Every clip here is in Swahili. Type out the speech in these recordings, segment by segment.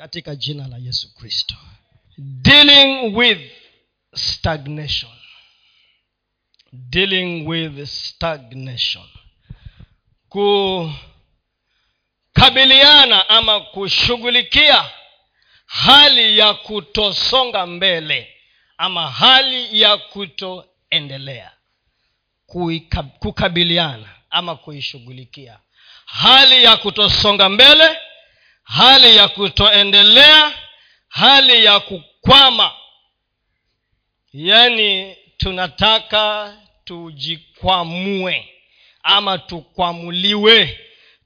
katika jina la yesu kristo. Dealing with stagnation. Dealing with stagnation. Kukabiliana ama kushughulikia hali ya kutosonga mbele ama hali ya kutoendelea. Kukabiliana ama kuishughulikia hali ya kutosonga mbele hali ya kutoendelea hali ya kukwama. Yaani tunataka tujikwamue ama tukwamuliwe.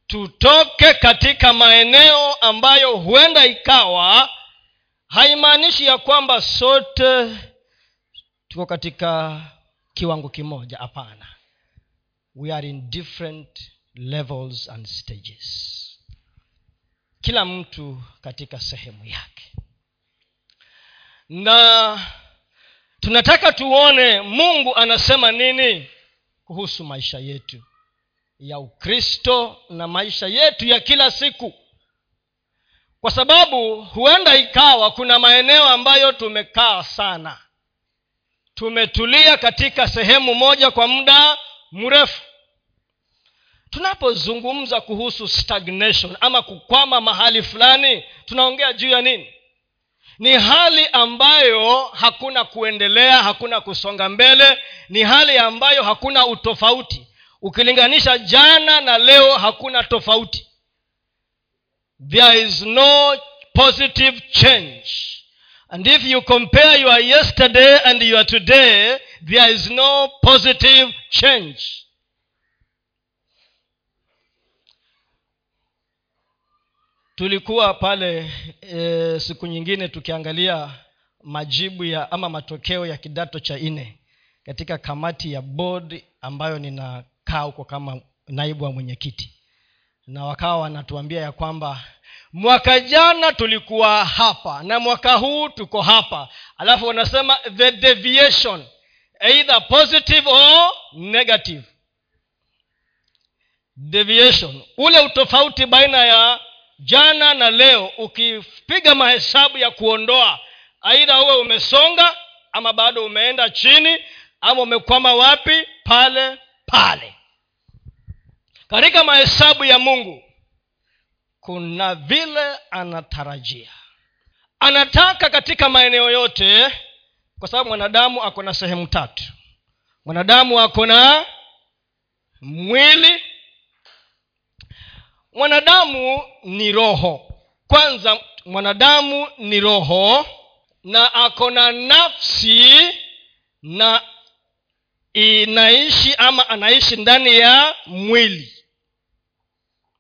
Tutoke katika maeneo ambayo huenda ikawa haimaanishi ya kwamba sote tuko katika kiwango kimoja. Hapana. We are in different levels and stages kila mtu katika sehemu yake. Na tunataka tuone mungu anasema nini kuhusu maisha yetu ya ukristo na maisha yetu ya kila siku. Kwa sababu huenda ikawa kuna maeneo ambayo tumekaa sana. Tumetulia katika sehemu moja kwa muda mrefu tunapozungumza kuhusu stagnation ama kukwama mahali fulani tunaongea juu ya nini? Ni hali ambayo hakuna kuendelea hakuna kusonga mbele ni hali ambayo hakuna utofauti. Ukilinganisha jana na leo hakuna tofauti. There is no positive change. And if you compare your yesterday and your today there is no positive change tulikuwa pale e, siku nyingine tukiangalia majibu ya ama matokeo ya kidato cha nne katika kamati ya board ambayo ninakaa huko kama naibu wa mwenyekiti. Na wakawa wanatuambia ya kwamba mwaka jana tulikuwa hapa na mwaka huu tuko hapa. Alafu wanasema the deviation either positive or negative. Deviation. Ule utofauti baina ya jana na leo ukipiga mahesabu ya kuondoa aidha uwe umesonga ama bado umeenda chini ama umekwama wapi pale pale. Katika mahesabu ya mungu kuna vile anatarajia. Anataka katika maeneo yote kwa sababu mwanadamu ako na sehemu tatu. Mwanadamu ako na mwili mwanadamu ni roho. Kwanza mwanadamu ni roho na ako na nafsi na inaishi ama anaishi ndani ya mwili.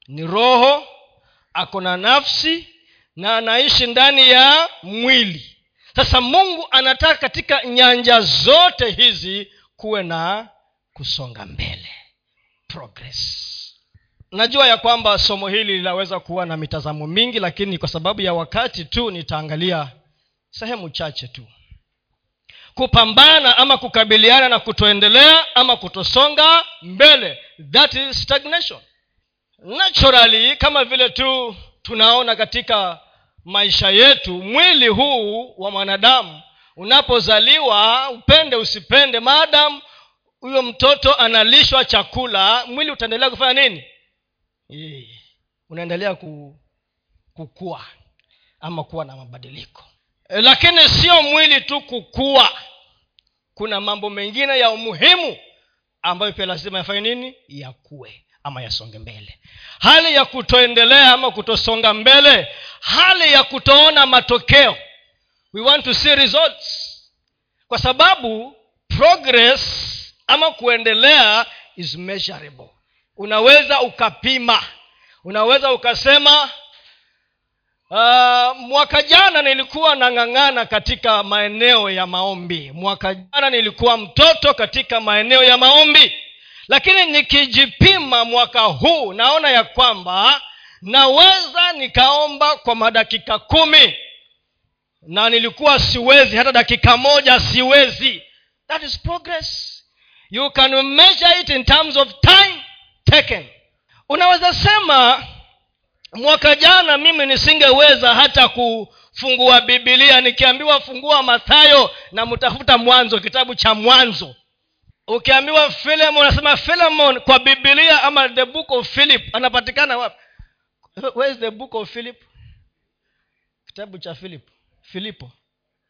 Ni roho ako na nafsi na anaishi ndani ya mwili. Sasa mungu anataka katika nyanja zote hizi kuwe na kusonga mbele. Progress najua ya kwamba somo hili linaweza kuwa na mitazamo mingi lakini kwa sababu ya wakati tu nitaangalia sehemu chache tu. Kupambana ama kukabiliana na kutoendelea ama kutosonga mbele that is stagnation. Naturally kama vile tu tunaona katika maisha yetu mwili huu wa mwanadamu unapozaliwa upende usipende maadamu huyo mtoto analishwa chakula mwili utaendelea kufanya nini yeah. unaendelea ku, kukua ama kuwa na mabadiliko. E, lakini sio mwili tu kukua. Kuna mambo mengine ya umuhimu ambayo pia lazima yafanye nini? Yakuwe ama yasonge mbele. Hali ya kutoendelea ama kutosonga mbele hali ya kutoona matokeo. We want to see results. Kwa sababu progress ama kuendelea is measurable unaweza ukapima. Unaweza ukasema uh, mwaka jana nilikuwa nang'ang'ana katika maeneo ya maombi. Mwaka jana nilikuwa mtoto katika maeneo ya maombi. Lakini nikijipima mwaka huu naona ya kwamba naweza nikaomba kwa madakika kumi. Na nilikuwa siwezi hata dakika moja siwezi. That is progress. You can measure it in terms of time taken. Unaweza sema mwaka jana mimi nisingeweza hata kufungua bibilia nikiambiwa fungua mathayo na mtafuta mwanzo kitabu cha mwanzo. Ukiambiwa filemon unasema filemon kwa bibilia ama the book of philip anapatikana wapi? Where is the book of philip? Kitabu cha philip. Filipo.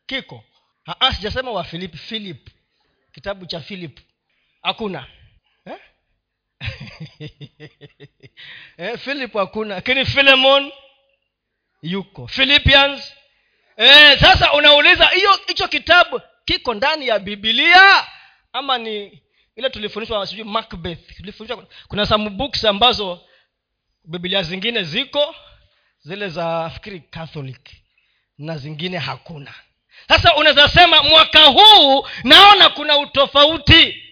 Kiko. Sijasema wa philip philip. Kitabu cha philip. Hakuna? eh, philip hakuna. Lakini philemon yuko. Philippians. Eh, sasa unauliza hiyo hicho kitabu kiko ndani ya bibilia ama ni ile tulifundishwa sijui macbeth? Tulifundishwa kuna some books ambazo bibilia zingine ziko zile za fikiri catholic na zingine hakuna. Sasa unaweza sema mwaka huu naona kuna utofauti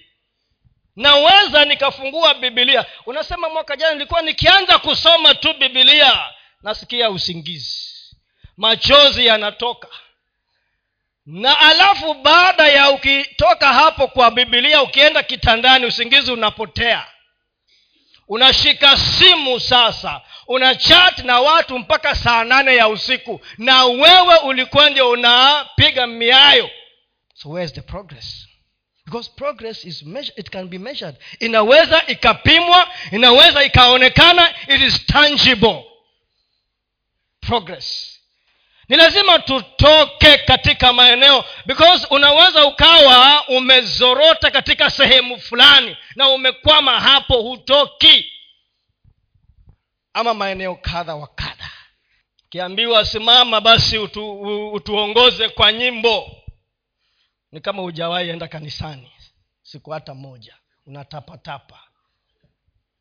naweza nikafungua bibilia unasema mwaka jana nilikuwa nikianza kusoma tu bibilia nasikia usingizi. Machozi yanatoka. Na alafu baada ya ukitoka hapo kwa bibilia ukienda kitandani usingizi unapotea. Unashika simu sasa una chat na watu mpaka saa nane ya usiku na wewe ulikuwa ndio unapiga miayo. So where's the progress because progress is measure, it can be measured. Inaweza ikapimwa inaweza ikaonekana it is tangible. Progress. Ni lazima tutoke katika maeneo because unaweza ukawa umezorota katika sehemu fulani na umekwama hapo hutoki. Ama maeneo kadha wa kadha. Ukiambiwa simama basi utu, utuongoze kwa nyimbo ni kama hujawahi enda kanisani siku hata moja unatapatapa.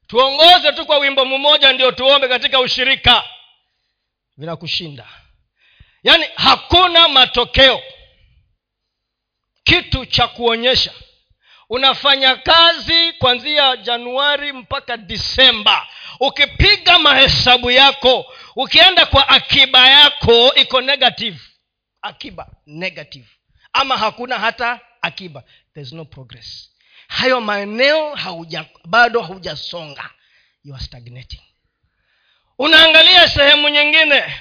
Tuongoze tu kwa wimbo mmoja ndio tuombe katika ushirika. Vinakushinda. Yaani hakuna matokeo. Kitu cha kuonyesha unafanya kazi kuanzia januari mpaka disemba. Ukipiga mahesabu yako ukienda kwa akiba yako iko negative. Akiba negative ama hakuna hata akiba. There's no progress. Hayo maeneo hauja, bado haujasonga. You are stagnating. Unaangalia sehemu nyingine.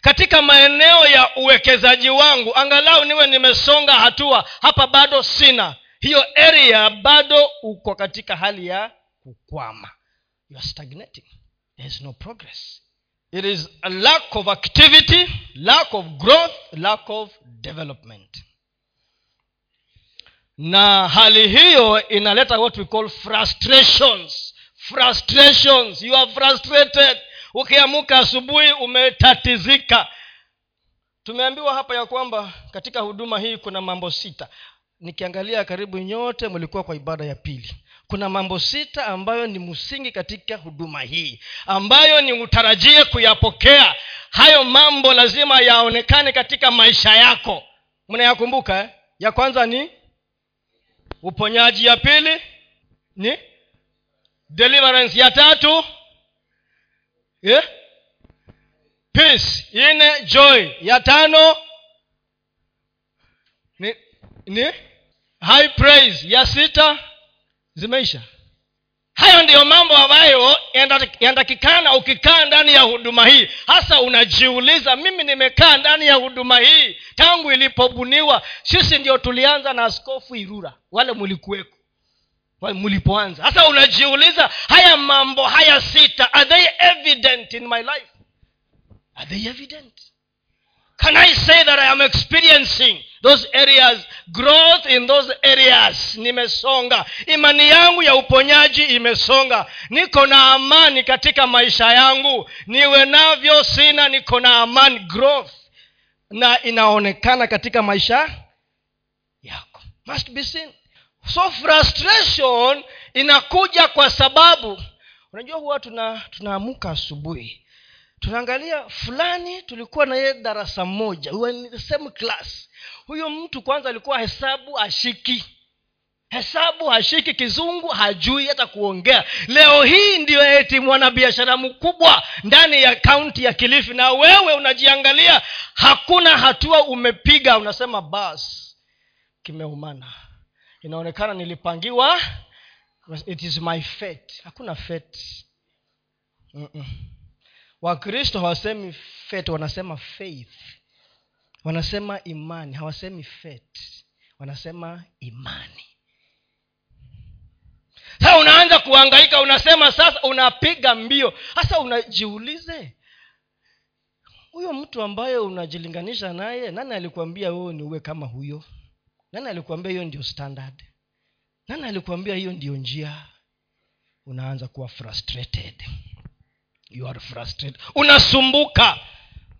Katika maeneo ya uwekezaji wangu angalau niwe nimesonga hatua hapa bado sina. Hiyo area bado uko katika hali ya kukwama. You are stagnating. There is no progress. It is a lack of activity lack of growth lack of development na hali hiyo inaleta what we call frustrations. Frustrations. You are frustrated. Ukiamuka asubuhi umetatizika. Tumeambiwa hapa ya kwamba katika huduma hii kuna mambo sita. Nikiangalia karibu nyote mlikuwa kwa ibada ya pili. Kuna mambo sita ambayo ni msingi katika huduma hii ambayo ni utarajie kuyapokea. Hayo mambo lazima yaonekane katika maisha yako. Mnayakumbuka eh? ya kwanza ni uponyaji ya pili ni deliverance ya tatu yeah? peace. Ine joy. Ya tano ni, ni high praise. Ya sita zimeisha hayo ndiyo mambo ambayo yanatakikana ukikaa ndani ya huduma hii. Hasa unajiuliza mimi nimekaa ndani ya huduma hii tangu ilipobuniwa. Sisi ndio tulianza na askofu irura. Wale mulikuweko. Mlipoanza hasa unajiuliza haya mambo haya sita are they evident in my life? Are they evident can i say that i am experiencing those areas growth in those areas? Nimesonga. Imani yangu ya uponyaji imesonga. Niko na amani katika maisha yangu. Niwe navyo sina niko na amani. Growth. Na inaonekana katika maisha yako. Must be seen. So frustration inakuja kwa sababu unajua huwa tuna tunaamuka asubuhi tunaangalia fulani tulikuwa na yeye darasa moja. We in the same class. Huyo mtu kwanza alikuwa hesabu ashiki hesabu hashiki kizungu hajui hata kuongea. Leo hii ndiyo eti mwanabiashara mkubwa ndani ya kaunti ya kilifi na wewe unajiangalia hakuna hatua umepiga. Unasema bas kimeumana. Inaonekana nilipangiwa it is my fate. Hakuna fate. Mm-mm. Wakristo hawasemi faith wanasema faith. Wanasema imani hawasemi faith wanasema imani. Sasa unaanza kuhangaika unasema sasa unapiga mbio. Sasa unajiulize huyo mtu ambaye unajilinganisha naye nani alikuambia wewe ni uwe kama huyo? Nani alikuambia hiyo ndio standard? Nani alikuambia hiyo ndio njia? Unaanza kuwa frustrated you are frustrated. Unasumbuka.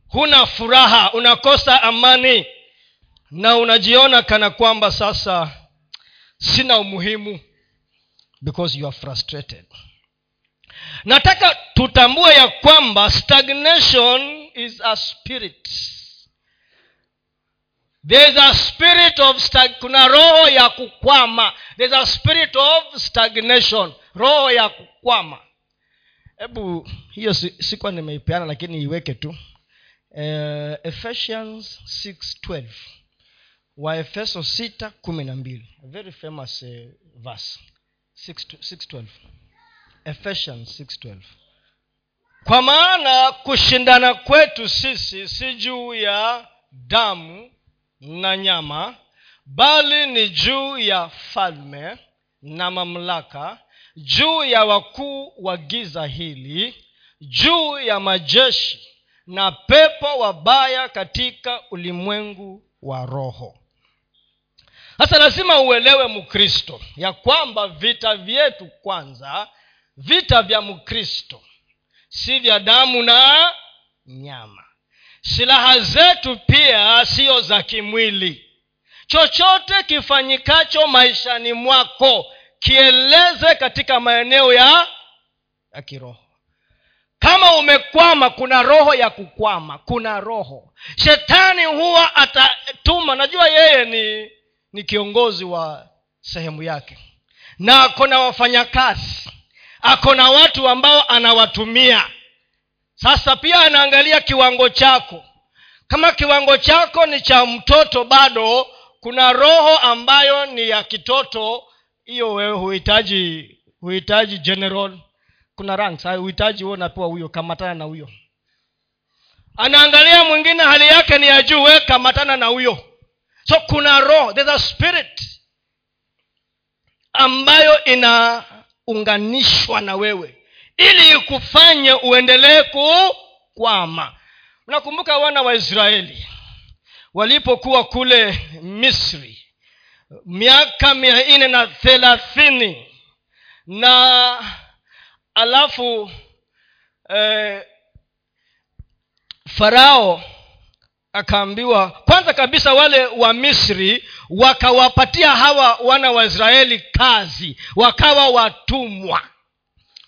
Huna furaha. Unakosa amani. Na unajiona kana kwamba sasa sina umuhimu because you are frustrated. Nataka tutambue ya kwamba stagnation is a spirit. There is a spirit of stag- kuna roho ya kukwama. There is a spirit of stagnation. Roho ya kukwama. Hebu hiyo sikuwa nimeipeana lakini iweke tu. Uh, ephesians 612 waefeso sita kumi na mbili. Very famous uh, verse. 612 ephesians 612 kwa maana kushindana kwetu sisi si juu ya damu na nyama bali ni juu ya falme na mamlaka juu ya wakuu wa giza hili juu ya majeshi na pepo wabaya katika ulimwengu wa roho. Sasa lazima uelewe mkristo ya kwamba vita vyetu kwanza vita vya mkristo si vya damu na nyama. Silaha zetu pia siyo za kimwili. Chochote kifanyikacho maishani mwako kieleze katika maeneo ya ya kiroho kama umekwama kuna roho ya kukwama kuna roho. Shetani huwa atatuma najua yeye ni ni kiongozi wa sehemu yake. Na ako na wafanyakazi ako na watu ambao anawatumia. Sasa pia anaangalia kiwango chako. Kama kiwango chako ni cha mtoto bado kuna roho ambayo ni ya kitoto. Hiyo wewe huhitaji huhitaji general kuna ranks. Uhitaji huo unapewa huyo kamatana na huyo. Anaangalia mwingine hali yake ni ya juu we kamatana na huyo. So kuna roho there's a spirit ambayo inaunganishwa na wewe ili ikufanye uendelee kukwama. Unakumbuka wana wa israeli walipokuwa kule misri miaka mia nne na thelathini na alafu eh, farao akaambiwa kwanza kabisa wale wa misri wakawapatia hawa wana wa israeli kazi wakawa watumwa.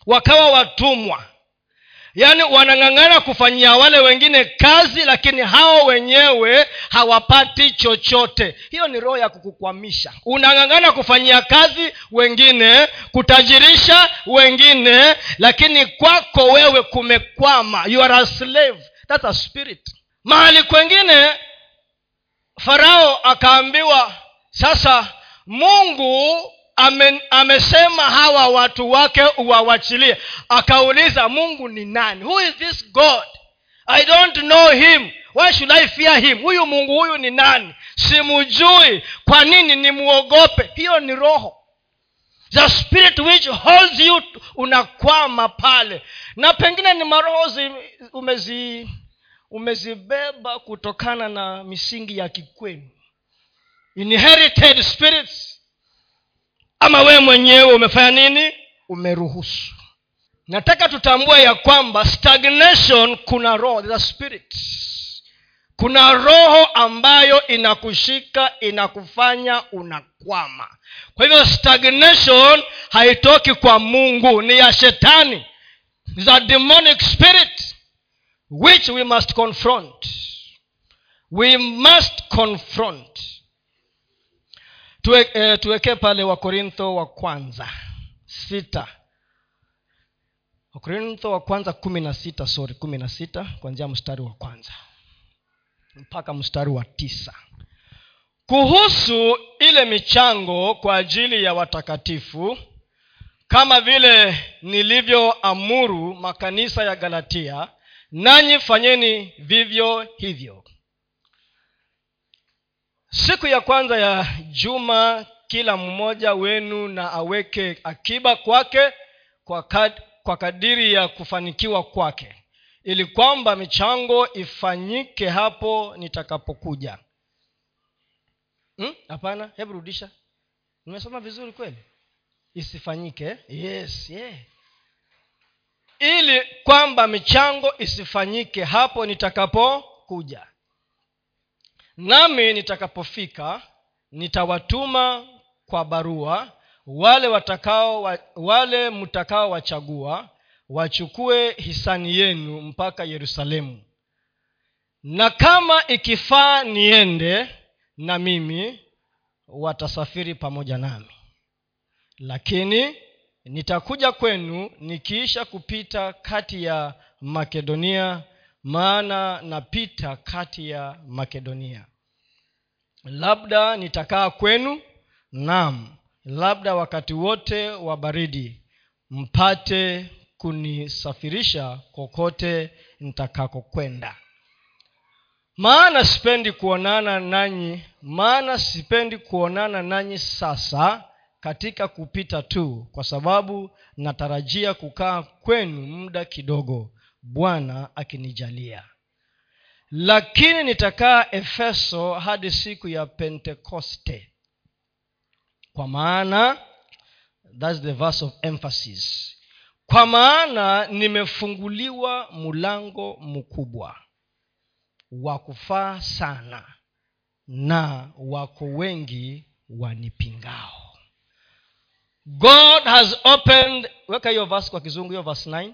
Wakawa watumwa yaani wanang'ang'ana kufanyia wale wengine kazi lakini hao wenyewe hawapati chochote. Hiyo ni roho ya kukukwamisha. Unang'ang'ana kufanyia kazi wengine kutajirisha wengine lakini kwako wewe kumekwama. You are a slave. That's a spirit. Mahali kwengine farao akaambiwa sasa mungu ame, amesema hawa watu wake uwawachilie. Akauliza mungu ni nani? Who is this god? I don't know him. Why should i fear him? Huyu mungu huyu ni nani? Simujui. Kwa nini nimwogope hiyo ni roho. The spirit which holds you unakwama pale. Na pengine ni maroho umezi umezibeba kutokana na misingi ya kikwenu inherited spirits ama wewe mwenyewe umefanya nini? Umeruhusu. Nataka tutambue ya kwamba stagnation kuna roho the spirit. Kuna roho ambayo inakushika inakufanya unakwama. Kwa hivyo stagnation haitoki kwa mungu ni ya shetani. The demonic spirit which we must confront. We must confront tuwekee e, tuwekee pale wakorintho wa kwanza sita. Wakorintho wa kwanza kumi na sita sori kumi na sita kuanzia mstari wa kwanza mpaka mstari wa tisa. Kuhusu ile michango kwa ajili ya watakatifu kama vile nilivyoamuru makanisa ya galatia nanyi fanyeni vivyo hivyo siku ya kwanza ya juma kila mmoja wenu na aweke akiba kwake kwa, kad, kwa kadiri ya kufanikiwa kwake ili kwamba michango ifanyike hapo nitakapokuja. Hmm? hapana hmm? hebu rudisha. Nimesoma vizuri kweli? Isifanyike. Yes yeah. Ili kwamba michango isifanyike hapo nitakapokuja nami nitakapofika nitawatuma kwa barua wale watakao wale mtakaowachagua wachukue hisani yenu mpaka yerusalemu. Na kama ikifaa niende na mimi watasafiri pamoja nami. Lakini nitakuja kwenu nikiisha kupita kati ya makedonia maana napita kati ya makedonia. Labda nitakaa kwenu nam labda wakati wote wa baridi. Mpate kunisafirisha kokote nitakakokwenda maana sipendi kuonana nanyi maana sipendi kuonana nanyi sasa katika kupita tu kwa sababu natarajia kukaa kwenu muda kidogo bwana akinijalia. Lakini nitakaa efeso hadi siku ya pentekoste. Kwa maana thats the verse of emphasis. Kwa maana nimefunguliwa mlango mkubwa wa kufaa sana na wako wengi wanipingao. God has opened weka hiyo verse kwa kizungu hiyo verse 9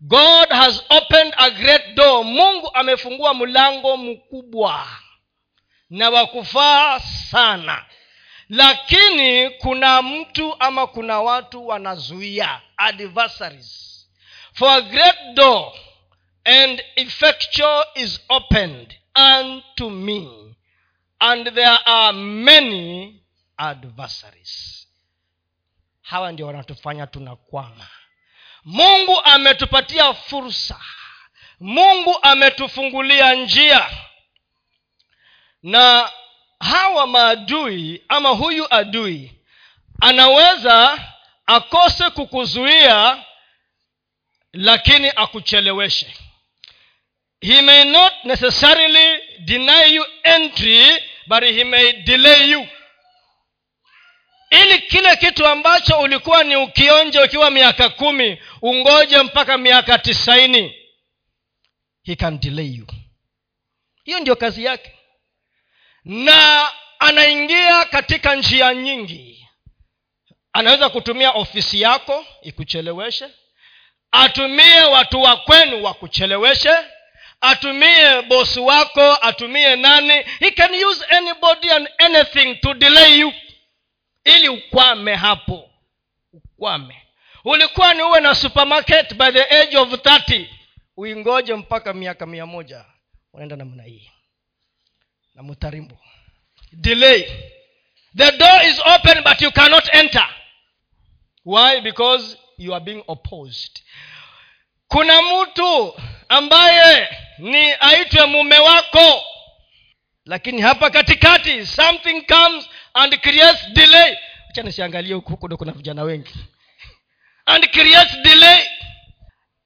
god has opened a great door. Mungu amefungua mlango mkubwa na wakufaa sana. Lakini kuna mtu ama kuna watu wanazuia adversaries. For a great door and effectual is opened unto me and there are many adversaries. Hawa ndio wanatufanya tunakwama mungu ametupatia fursa. Mungu ametufungulia njia. Na hawa maadui ama huyu adui anaweza akose kukuzuia lakini akucheleweshe. He may not necessarily deny you entry but he may delay you ili kile kitu ambacho ulikuwa ni ukionje ukiwa miaka kumi ungoje mpaka miaka tisaini he can delay you. Hiyo ndio kazi yake. Na anaingia katika njia nyingi. Anaweza kutumia ofisi yako ikucheleweshe atumie watu wa kwenu wakucheleweshe atumie bosi wako atumie nani. He can use anybody and anything to delay you ili ukwame hapo. Ukwame. Ulikuwa ni uwe na supermarket by the age of 30 uingoje mpaka miaka mia moja. Unaenda namna hii. Na mutarimbo delay. The door is open but you cannot enter. Why? Because you are being opposed. Kuna mtu ambaye ni aitwe mume wako lakini hapa katikati something comes and creates delay. Acha nisiangalie kuna vijana wengi. And creates delay.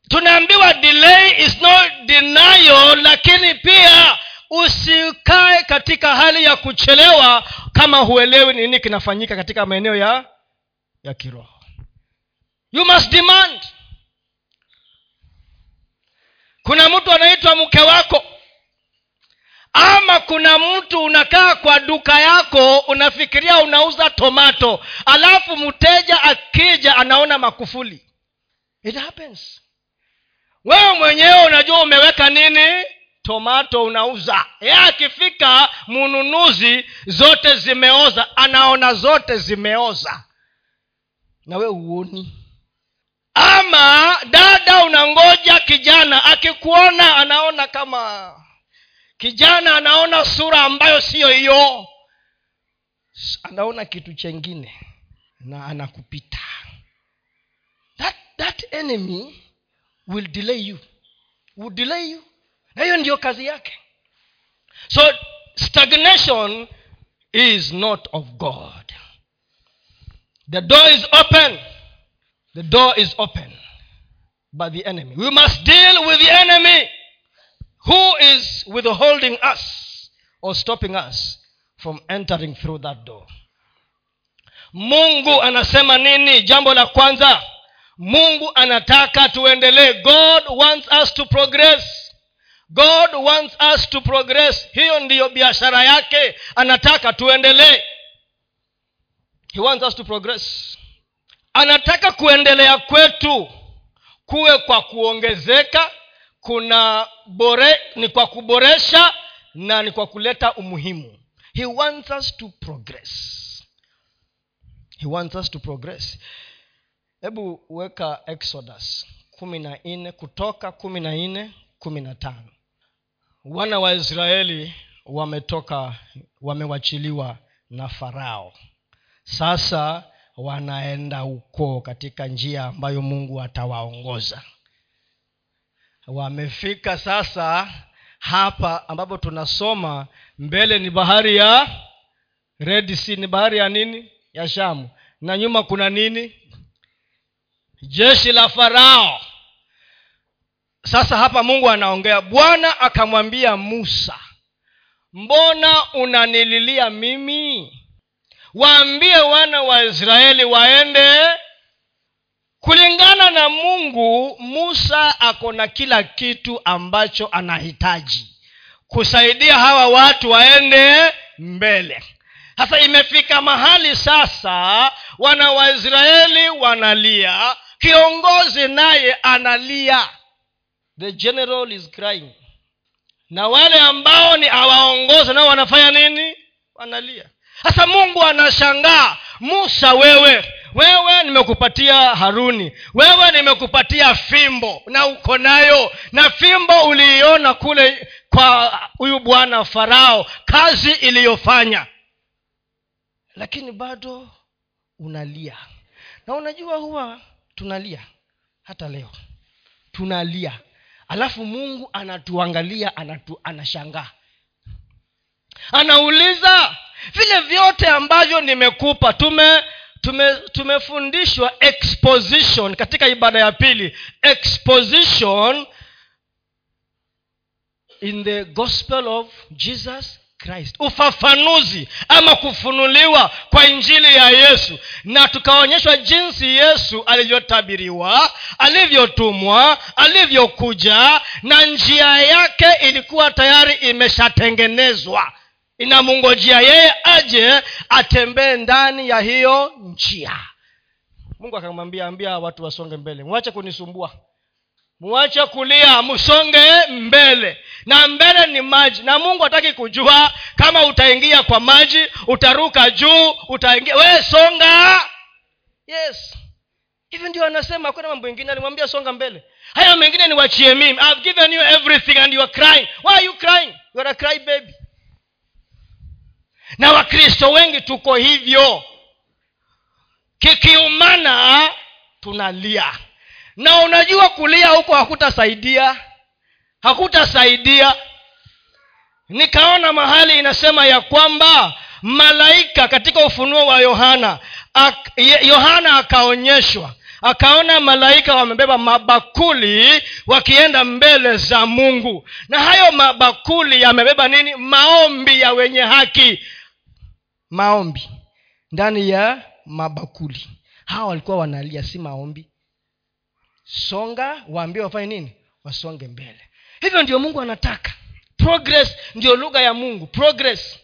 Tunaambiwa delay is not denial lakini pia usikae katika hali ya kuchelewa kama huelewi nini kinafanyika katika maeneo ya ya kiroho. You must demand. Kuna mtu anaitwa mke wako ama kuna mtu unakaa kwa duka yako unafikiria unauza tomato alafu mteja akija anaona makufuli it happens. Wewe mwenyewe unajua umeweka nini? Tomato unauza. Ye akifika mnunuzi zote zimeoza anaona zote zimeoza. Na we huoni. Ama dada unangoja kijana akikuona anaona kama kijana anaona sura ambayo siyo hiyo. Anaona kitu chengine na anakupita. That, that enemy will delay you. Will delay you. Na hiyo ndiyo kazi yake. So stagnation is not of god. The door is open. The door is open by the enemy. We must deal with the enemy who is withholding us or stopping us from entering through that door? Mungu anasema nini? Jambo la kwanza mungu anataka tuendelee. God wants us to progress. God wants us to progress. Hiyo ndiyo biashara yake. Anataka tuendelee. He wants us to progress. Anataka kuendelea kwetu kuwe kwa kuongezeka kuna bore ni kwa kuboresha na ni kwa kuleta umuhimu. He wants us to progress. He wants us to progress. Hebu weka exodus kumi na nne kutoka kumi na nne kumi na tano. Wana wa israeli wametoka wamewachiliwa na farao. Sasa wanaenda huko katika njia ambayo mungu atawaongoza wamefika sasa hapa ambapo tunasoma mbele ni bahari ya red sea. Ni bahari ya nini? Ya shamu. Na nyuma kuna nini? Jeshi la farao. Sasa hapa mungu anaongea. Bwana akamwambia musa mbona unanililia mimi? Waambie wana wa israeli waende kulingana na mungu musa ako na kila kitu ambacho anahitaji. Kusaidia hawa watu waende mbele. Sasa imefika mahali sasa wana waisraeli wanalia. Kiongozi naye analia. The general is crying. Na wale ambao ni awaongozi nao wanafanya nini? Wanalia. Sasa mungu anashangaa musa wewe wewe nimekupatia haruni. Wewe nimekupatia fimbo. Na uko nayo. Na fimbo uliiona kule kwa huyu bwana farao kazi iliyofanya. Lakini bado unalia. Na unajua huwa tunalia hata leo. Tunalia. Alafu mungu anatuangalia anatu, anashangaa. Anauliza vile vyote ambavyo nimekupa tume tume tumefundishwa exposition katika ibada ya pili. Exposition in the gospel of jesus christ. Ufafanuzi ama kufunuliwa kwa injili ya yesu. Na tukaonyeshwa jinsi yesu alivyotabiriwa alivyotumwa alivyokuja na njia yake ilikuwa tayari imeshatengenezwa inamungojea yeye aje atembee ndani ya hiyo njia. Mungu akamwambia ambia watu wasonge mbele. Mwache kunisumbua. Mwache kulia msonge mbele. Na mbele ni maji. Na mungu hataki kujua kama utaingia kwa maji utaruka juu utaingia. We songa. Yes. Hivi ndio anasema hakuna mambo ingine alimwambia songa mbele. Hayo mengine niwachie mimi. I've given you everything and you are crying. Why are you crying? You are baby na wakristo wengi tuko hivyo. Kikiumana tunalia. Na unajua kulia huko hakutasaidia. Hakutasaidia. Nikaona mahali inasema ya kwamba malaika katika ufunuo wa yohana yohana akaonyeshwa. Akaona malaika wamebeba mabakuli wakienda mbele za mungu. Na hayo mabakuli yamebeba nini? Maombi ya wenye haki maombi ndani ya mabakuli. Hawa walikuwa wanalia si maombi. Songa waambie wafanye nini? Wasonge mbele. Hivyo ndio mungu anataka. Progress ndio lugha ya mungu. Progress.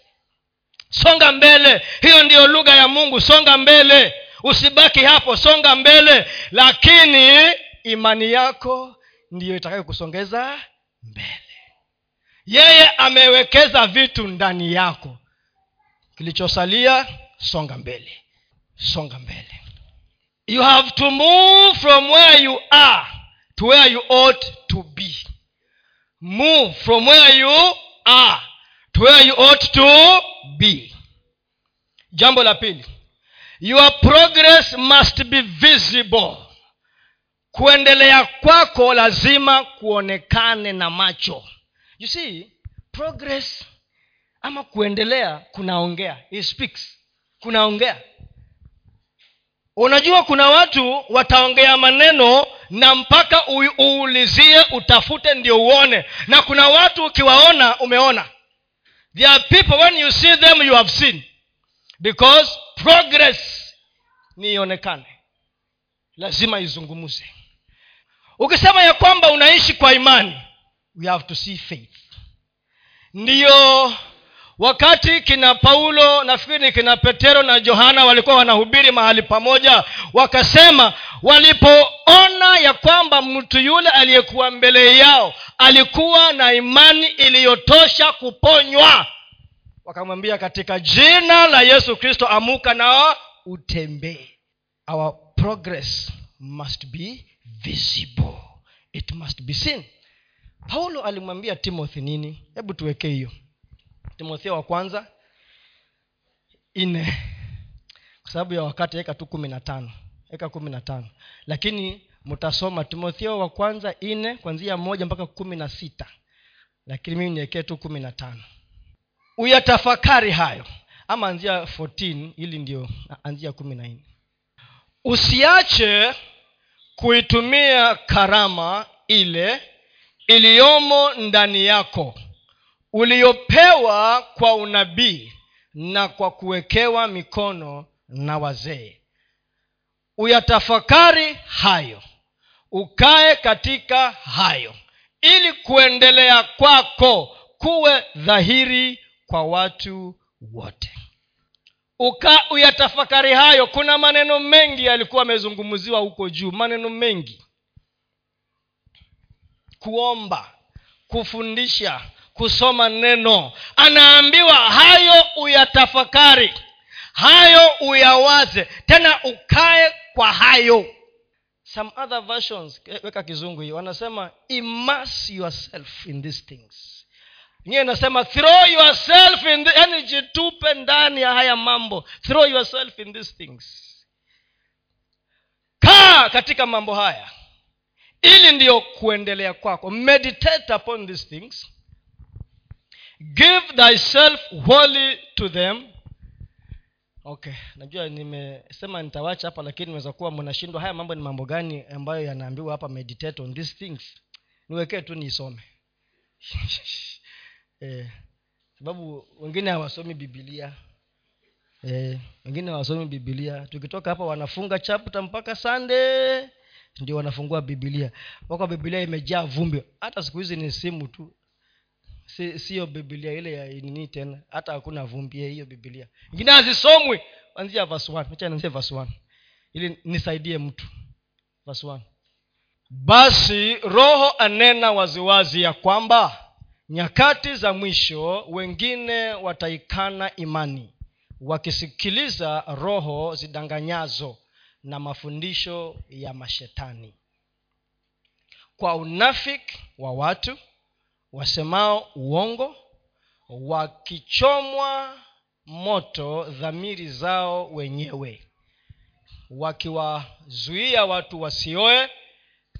Songa mbele. Hiyo ndiyo lugha ya mungu. Songa mbele. Usibaki hapo. Songa mbele. Lakini imani yako ndiyo itakayokusongeza mbele. Yeye amewekeza vitu ndani yako kilichosalia songa mbele. Songa mbele. You have to move from where you are to where you ought to be. Move from where you are to where you ought to be. Jambo la pili. Your progress must be visible. Kuendelea kwako lazima kuonekane na macho. You see progress ama kuendelea kunaongea. He speaks. Kunaongea. Unajua kuna watu wataongea maneno na mpaka uulizie utafute ndio uone. Na kuna watu ukiwaona umeona. There are people when you see them you have seen. Because progress ni lazima izungumze ukisema ya kwamba unaishi kwa imani we have to see faith. Ndiyo wakati kina paulo nafikiri kina petero na johana walikuwa wanahubiri mahali pamoja wakasema walipoona ya kwamba mtu yule aliyekuwa mbele yao alikuwa na imani iliyotosha kuponywa wakamwambia katika jina la yesu kristo amuka na utembee. Our progress must be visible. It must be seen. Paulo alimwambia timothy nini? Hebu tuwekee hiyo timotheo wa kwanza nne. Kwa sababu ya wakati eka tu kumi na tano. Eka kumi na tano. Lakini mtasoma timotheo wa kwanza nne kwanzia moja mpaka kumi na sita. Lakini mimi niekee tu kumi na tano. Uyatafakari hayo. Ama anzia 14 ili ndio anzia kumi na nne. Usiache kuitumia karama ile iliyomo ndani yako uliopewa kwa unabii na kwa kuwekewa mikono na wazee. Uyatafakari hayo. Ukae katika hayo. Ili kuendelea kwako kuwe dhahiri kwa watu wote. Uka uyatafakari hayo. Kuna maneno mengi yalikuwa amezungumziwa huko juu. Maneno mengi. Kuomba kufundisha kusoma neno. Anaambiwa hayo uyatafakari hayo uyawaze tena ukae kwa hayo. Some other versions weka kizungu hiyo. Wanasema immerse yourself in these things. Nyiwe inasema throw yourself in the, yani jitupe ndani ya haya mambo. Throw yourself in these things. Kaa katika mambo haya. Ili ndiyo kuendelea kwako. Meditate upon these things give thyself wholly to them. Okay najua nimesema nitawacha hapa lakini naweza kuwa mnashindwa. Haya mambo ni mambo gani ambayo yanaambiwa hapa? Meditate on these things. Niwekee tu niisome. Eh, sababu wengine hawasomi bibilia eh, wengine hawasomi bibilia tukitoka hapa wanafunga chapta mpaka sande ndio wanafungua bibilia wako bibilia imejaa vumbi. Hata siku hizi ni simu tu siyo bibilia ile ya nini tena? Hata hakuna vumbie hiyo bibilia ingine hazisomwi. Anzia verse ili nisaidie mtu. Verse basi roho anena waziwazi ya kwamba nyakati za mwisho wengine wataikana imani wakisikiliza roho zidanganyazo na mafundisho ya mashetani. Kwa unafiki wa watu wasemao uongo wakichomwa moto dhamiri zao wenyewe wakiwazuia watu wasioe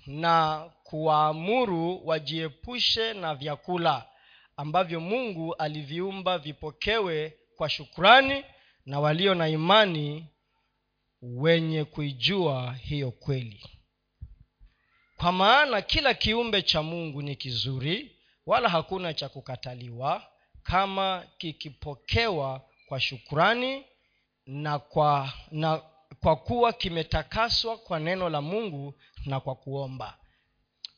na kuwaamuru wajiepushe na vyakula ambavyo mungu aliviumba vipokewe kwa shukrani na walio na imani wenye kuijua hiyo kweli. Kwa maana kila kiumbe cha mungu ni kizuri wala hakuna cha kukataliwa kama kikipokewa kwa shukrani na kwa na kwa kuwa kimetakaswa kwa neno la mungu na kwa kuomba.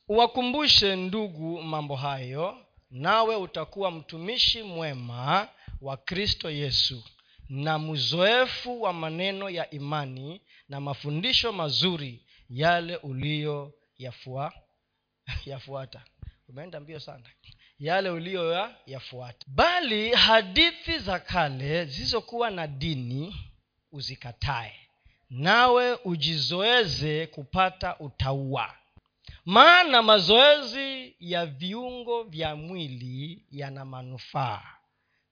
Uwakumbushe ndugu mambo hayo nawe utakuwa mtumishi mwema wa kristo yesu na mzoefu wa maneno ya imani na mafundisho mazuri yale uliyo yafua yafuata umeenda mbio sana. Yale uliyo yafuata. Bali hadithi za kale zilizokuwa na dini uzikatae. Nawe ujizoeze kupata utaua maana mazoezi ya viungo vya mwili yana manufaa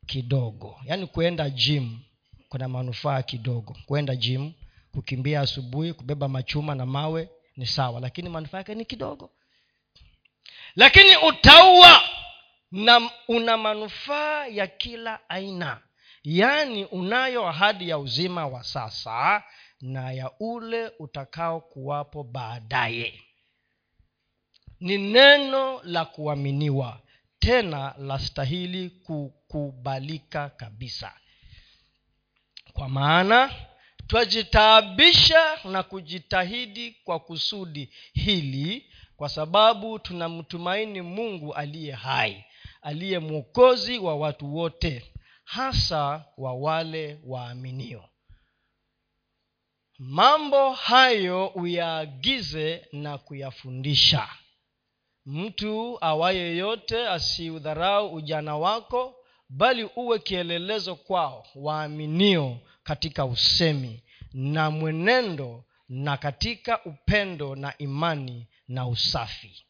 kidogo. Yaani kuenda jim kuna manufaa kidogo. Kuenda gym kukimbia asubuhi kubeba machuma na mawe ni sawa. Lakini manufaa yake ni kidogo lakini utaua na una manufaa ya kila aina. Yaani unayo ahadi ya uzima wa sasa na ya ule utakaokuwapo baadaye. Ni neno la kuaminiwa tena lastahili kukubalika kabisa. Kwa maana twajitaabisha na kujitahidi kwa kusudi hili kwa sababu tunamtumaini mungu aliye hai aliye mwokozi wa watu wote hasa wa wale waaminio. Mambo hayo uyaagize na kuyafundisha. Mtu awaye yote asiudharau ujana wako bali uwe kielelezo kwao waaminio katika usemi na mwenendo na katika upendo na imani na usafi.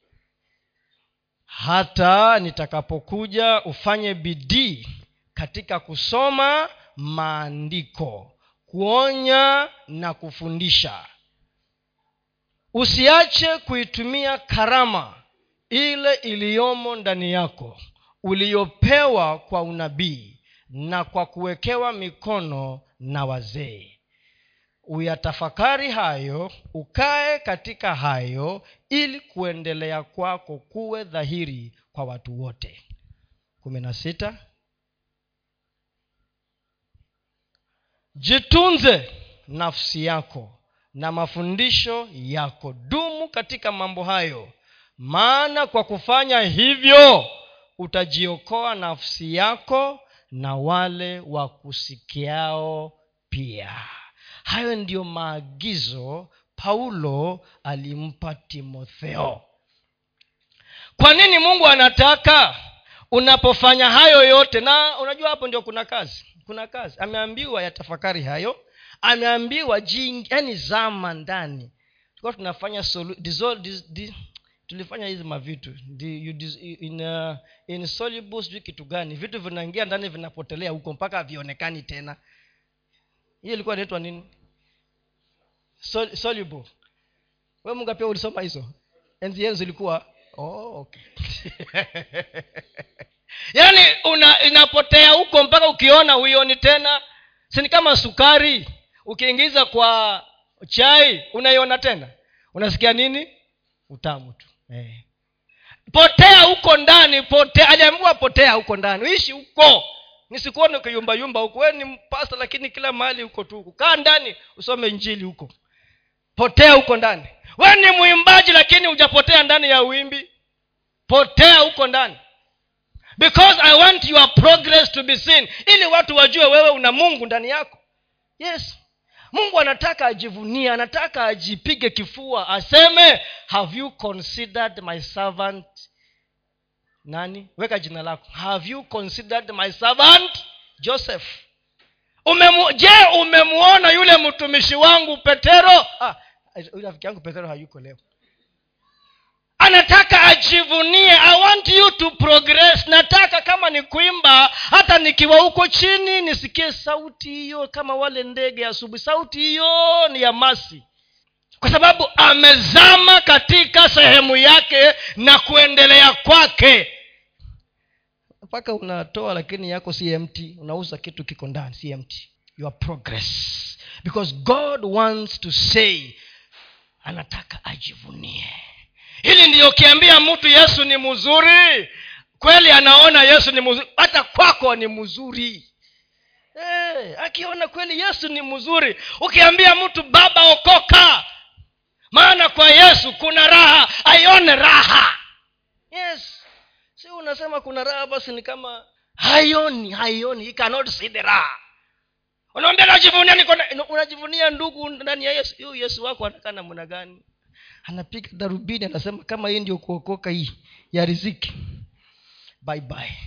Hata nitakapokuja ufanye bidii katika kusoma maandiko kuonya na kufundisha. Usiache kuitumia karama ile iliyomo ndani yako uliyopewa kwa unabii na kwa kuwekewa mikono na wazee uyatafakari hayo ukae katika hayo ili kuendelea kwako kuwe dhahiri kwa watu wote. Kumi na sita. Jitunze nafsi yako na mafundisho yako. Dumu katika mambo hayo maana kwa kufanya hivyo utajiokoa nafsi yako na wale wakusikiao pia hayo ndiyo maagizo paulo alimpa timotheo. Kwa nini mungu anataka unapofanya hayo yote? Na unajua hapo ndio kuna kazi kuna kazi. Ameambiwa yatafakari hayo ameambiwa yani zama ndani. Tulikuwa tunafanya solu, dissolve, dis, dis, tulifanya hizi mavitu. In, uh, sijui kitu gani. Vitu vinaingia ndani vinapotelea huko mpaka havionekani tena. Hiyo ilikuwa inaitwa nini Sol, soluble. We munga pia ulisoma hizo. Enzi yenu zilikuwa oh, okay. Yaani una inapotea huko mpaka ukiona uioni tena sini kama sukari? Ukiingiza kwa chai unaiona tena. Unasikia nini? Utamu tu. Eh. potea huko ndani potea aliambiwa potea huko ndani. Uishi huko. Nisikuone ukiyumbayumba huko. We ni mpasta lakini kila mahali huko tu huko. Kaa ndani usome njili huko potea huko ndani. We ni mwimbaji lakini hujapotea ndani ya uimbi potea huko ndani. Because i want your progress to be seen. Ili watu wajue wewe una mungu ndani yako. Yes. Mungu anataka ajivunie anataka ajipige kifua aseme have you considered my servant? Nani? Weka jina lako. Have you considered my servant? Joseph. Umemu, je umemwona yule mtumishi wangu petero? Ah, rafiki yangu petero hayuko leo. Anataka ajivunie. I want you to progress. Nataka kama ni kuimba hata nikiwa huko chini nisikie sauti hiyo kama wale ndege asubuhi. Sauti hiyo ni ya masi. Kwa sababu amezama katika sehemu yake na kuendelea kwake. Mpaka unatoa lakini yako cmt unauza kitu kiko ndani cmt your progress. Because god wants to say anataka ajivunie. Hili ndiyo ukiambia mtu yesu ni mzuri kweli anaona yesu ni mzuri hata kwako ni mzuri. Hey, akiona kweli yesu ni mzuri ukiambia mtu baba okoka maana kwa yesu kuna raha aione raha. Yes. Si unasema kuna raha basi ni kama haioni haioni he cannot see the raha unaambia najivunia unajivunia ndugu ndani ya yesu huyu yesu wako anakaa namna gani? Anapiga darubini anasema kama hii ndio kuokoka hii ya riziki bye bye.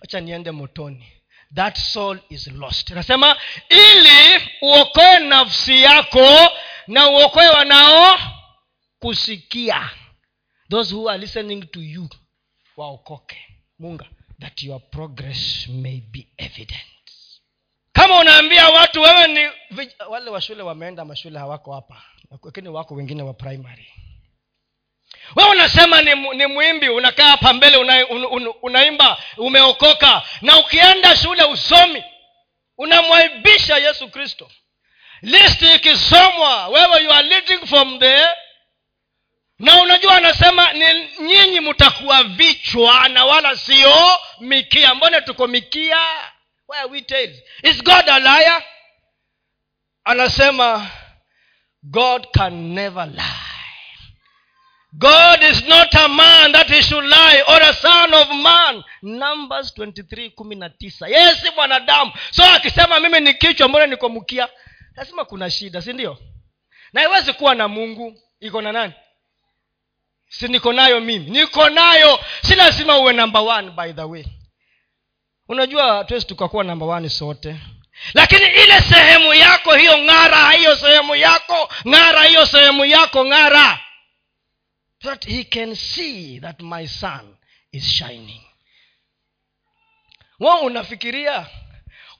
Wacha niende motoni. That soul is lost. Anasema ili uokoe nafsi yako na uokoe wanao kusikia those who are listening to you waokoke. Munga that your progress may be evident kama unaambia watu wewe ni wale wa shule wameenda mashule hawako hapa. Lakini wako wengine wa primary. Wewe unasema ni, ni mwimbi unakaa hapa mbele una, un, un, unaimba umeokoka. Na ukienda shule usomi unamwaibisha yesu kristo. List ikisomwa wewe you are leading from the na unajua anasema ni nyinyi mtakuwa vichwa na wala sio mikia. Mbone tuko mikia Why are we tales is god a liar? Anasema god can never lie. God is not a man that he should lie or a son of man. Numbers 23 kumi na tisa. Yeye si mwanadamu. So akisema mimi ni kichwa mbona niko mkia? Lazima kuna shida si ndio? Na iwezi kuwa na mungu. Iko na nani? Si niko nayo mimi. Niko nayo. Si lazima uwe number one by the way unajua hatuwezi tukakuwa namba wani sote. Lakini ile sehemu yako hiyo ng'ara hiyo sehemu yako ng'ara hiyo sehemu yako ng'ara. That he can see that my son is shining. Wa unafikiria?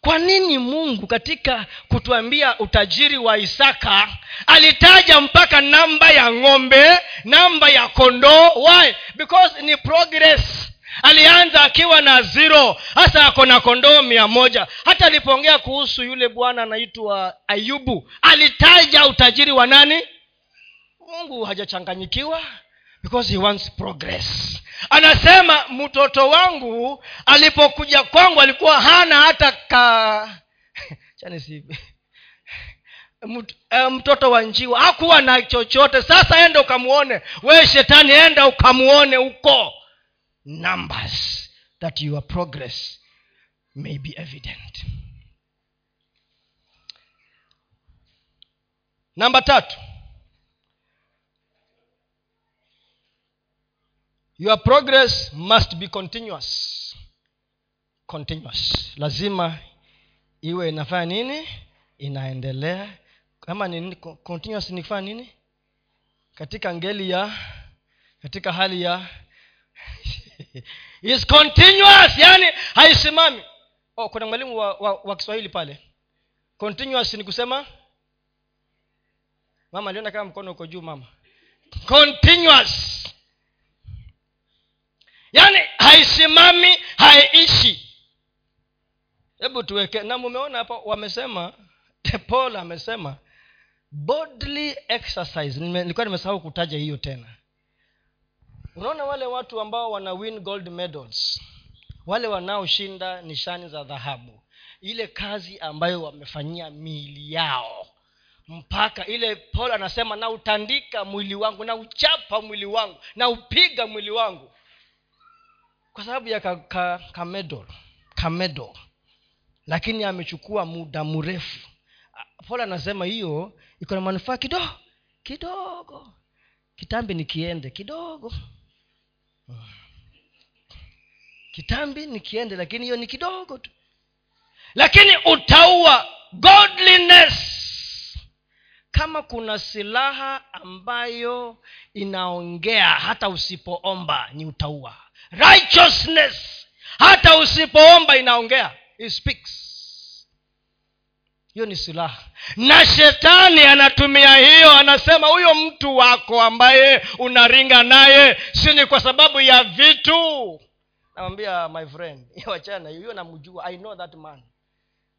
Kwa nini mungu katika kutuambia utajiri wa isaka alitaja mpaka namba ya ng'ombe namba ya kondoo? Why? Because ni progress alianza akiwa na zero hasa ako na kondoo mia moja. Hata alipoongea kuhusu yule bwana anaitwa ayubu alitaja utajiri wa nani? Mungu hajachanganyikiwa because he wants progress. Anasema mtoto wangu alipokuja kwangu alikuwa hana hata ka eh, mtoto wa njiwa. Hakuwa na chochote. Sasa enda ukamuone. We shetani enda ukamuone huko numbers that your progress may be evident. Namba tatu. Your progress must be continuous. Continuous. Lazima iwe inafanya nini? Inaendelea. Kama ni continuous ni nini? Katika ngeli ya katika hali ya is continuous yani haisimami. Oh, kuna mwalimu wa, wa, wa kiswahili pale. Continuous ni kusema mama aliona kama mkono uko juu mama. Continuous. Yaani haisimami haiishi. Hebu tuweke na mumeona hapa wamesema paul amesema bodily exercise. Nilikuwa nimesahau kutaja hiyo tena unaona wale watu ambao wana win gold medals? Wale wanaoshinda nishani za dhahabu. Ile kazi ambayo wamefanyia miili yao. Mpaka ile paul anasema nautandika mwili wangu na uchapa mwili wangu na upiga mwili wangu. Kwa sababu ya ka, ka, kamedol kamedol lakini amechukua muda mrefu. Paul anasema hiyo iko na manufaa kidogo kidogo. Kitambi nikiende kidogo. Kitambi nikiende lakini hiyo ni kidogo tu. Lakini utaua godliness. Kama kuna silaha ambayo inaongea hata usipoomba ni utaua. Righteousness. Hata usipoomba inaongea It speaks hiyo ni silaha. Na shetani anatumia hiyo anasema huyo mtu wako ambaye unaringa naye si ni kwa sababu ya vitu? Namwambia my friend wachana hiyo namjua. I know that man.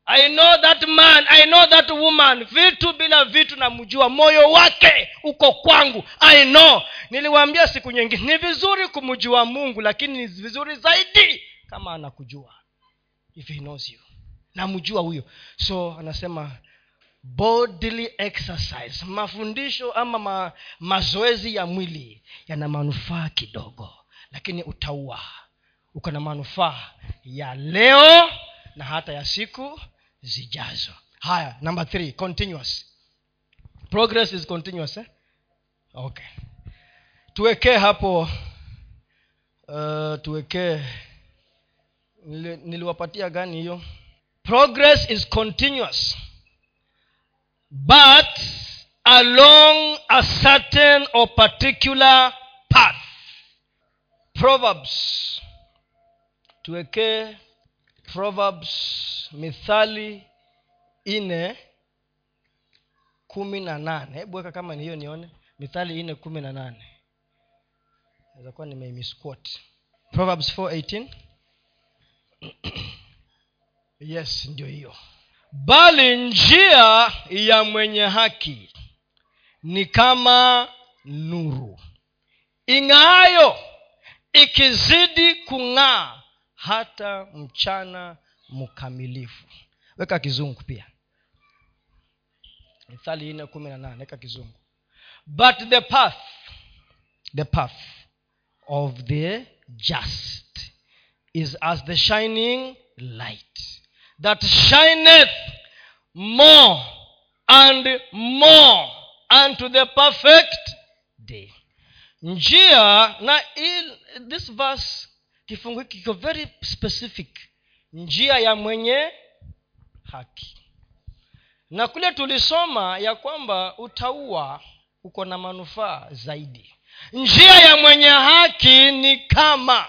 I know that man. I know that woman. Vitu bila vitu namjua. Moyo wake uko kwangu. I know. Niliwaambia siku nyingi ni vizuri kumjua mungu lakini ni vizuri zaidi kama anakujua. If he knows you namjua huyo. So anasema bodily exercise mafundisho ama ma, mazoezi ya mwili yana manufaa kidogo lakini utaua. Uko na manufaa ya leo na hata ya siku zijazo. Haya number continuous. Progress is continuous eh? okay. Tuwekee hapo uh, tuwekee niliwapatia gani hiyo progress is continuous. But along a certain or particular path. Proverbs. Tuwekee proverbs mithali ine kumi na nane hebu weka kama ni hiyo nione. Mithali ine kumi na nane naweza kuwa nimeimisquot proverbs 418 yes ndio hiyo. Bali njia ya mwenye haki ni kama nuru. Ing'aayo ikizidi kung'aa hata mchana mkamilifu. Weka kizungu pia. Mithali nne kumi na nane weka kizungu. But the path the path of the just is as the shining light that shineth more and more unto the perfect day. Njia na il, this verse kifungu hiki kiko very specific. Njia ya mwenye haki. Na kule tulisoma ya kwamba utaua uko na manufaa zaidi. Njia ya mwenye haki ni kama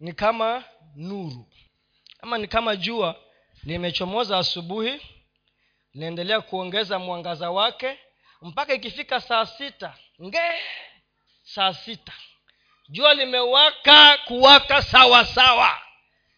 ni kama nuru. Ama ni kama jua limechomoza asubuhi linaendelea kuongeza mwangaza wake mpaka ikifika saa sita. Nge saa sita. Jua limewaka kuwaka sawa sawa.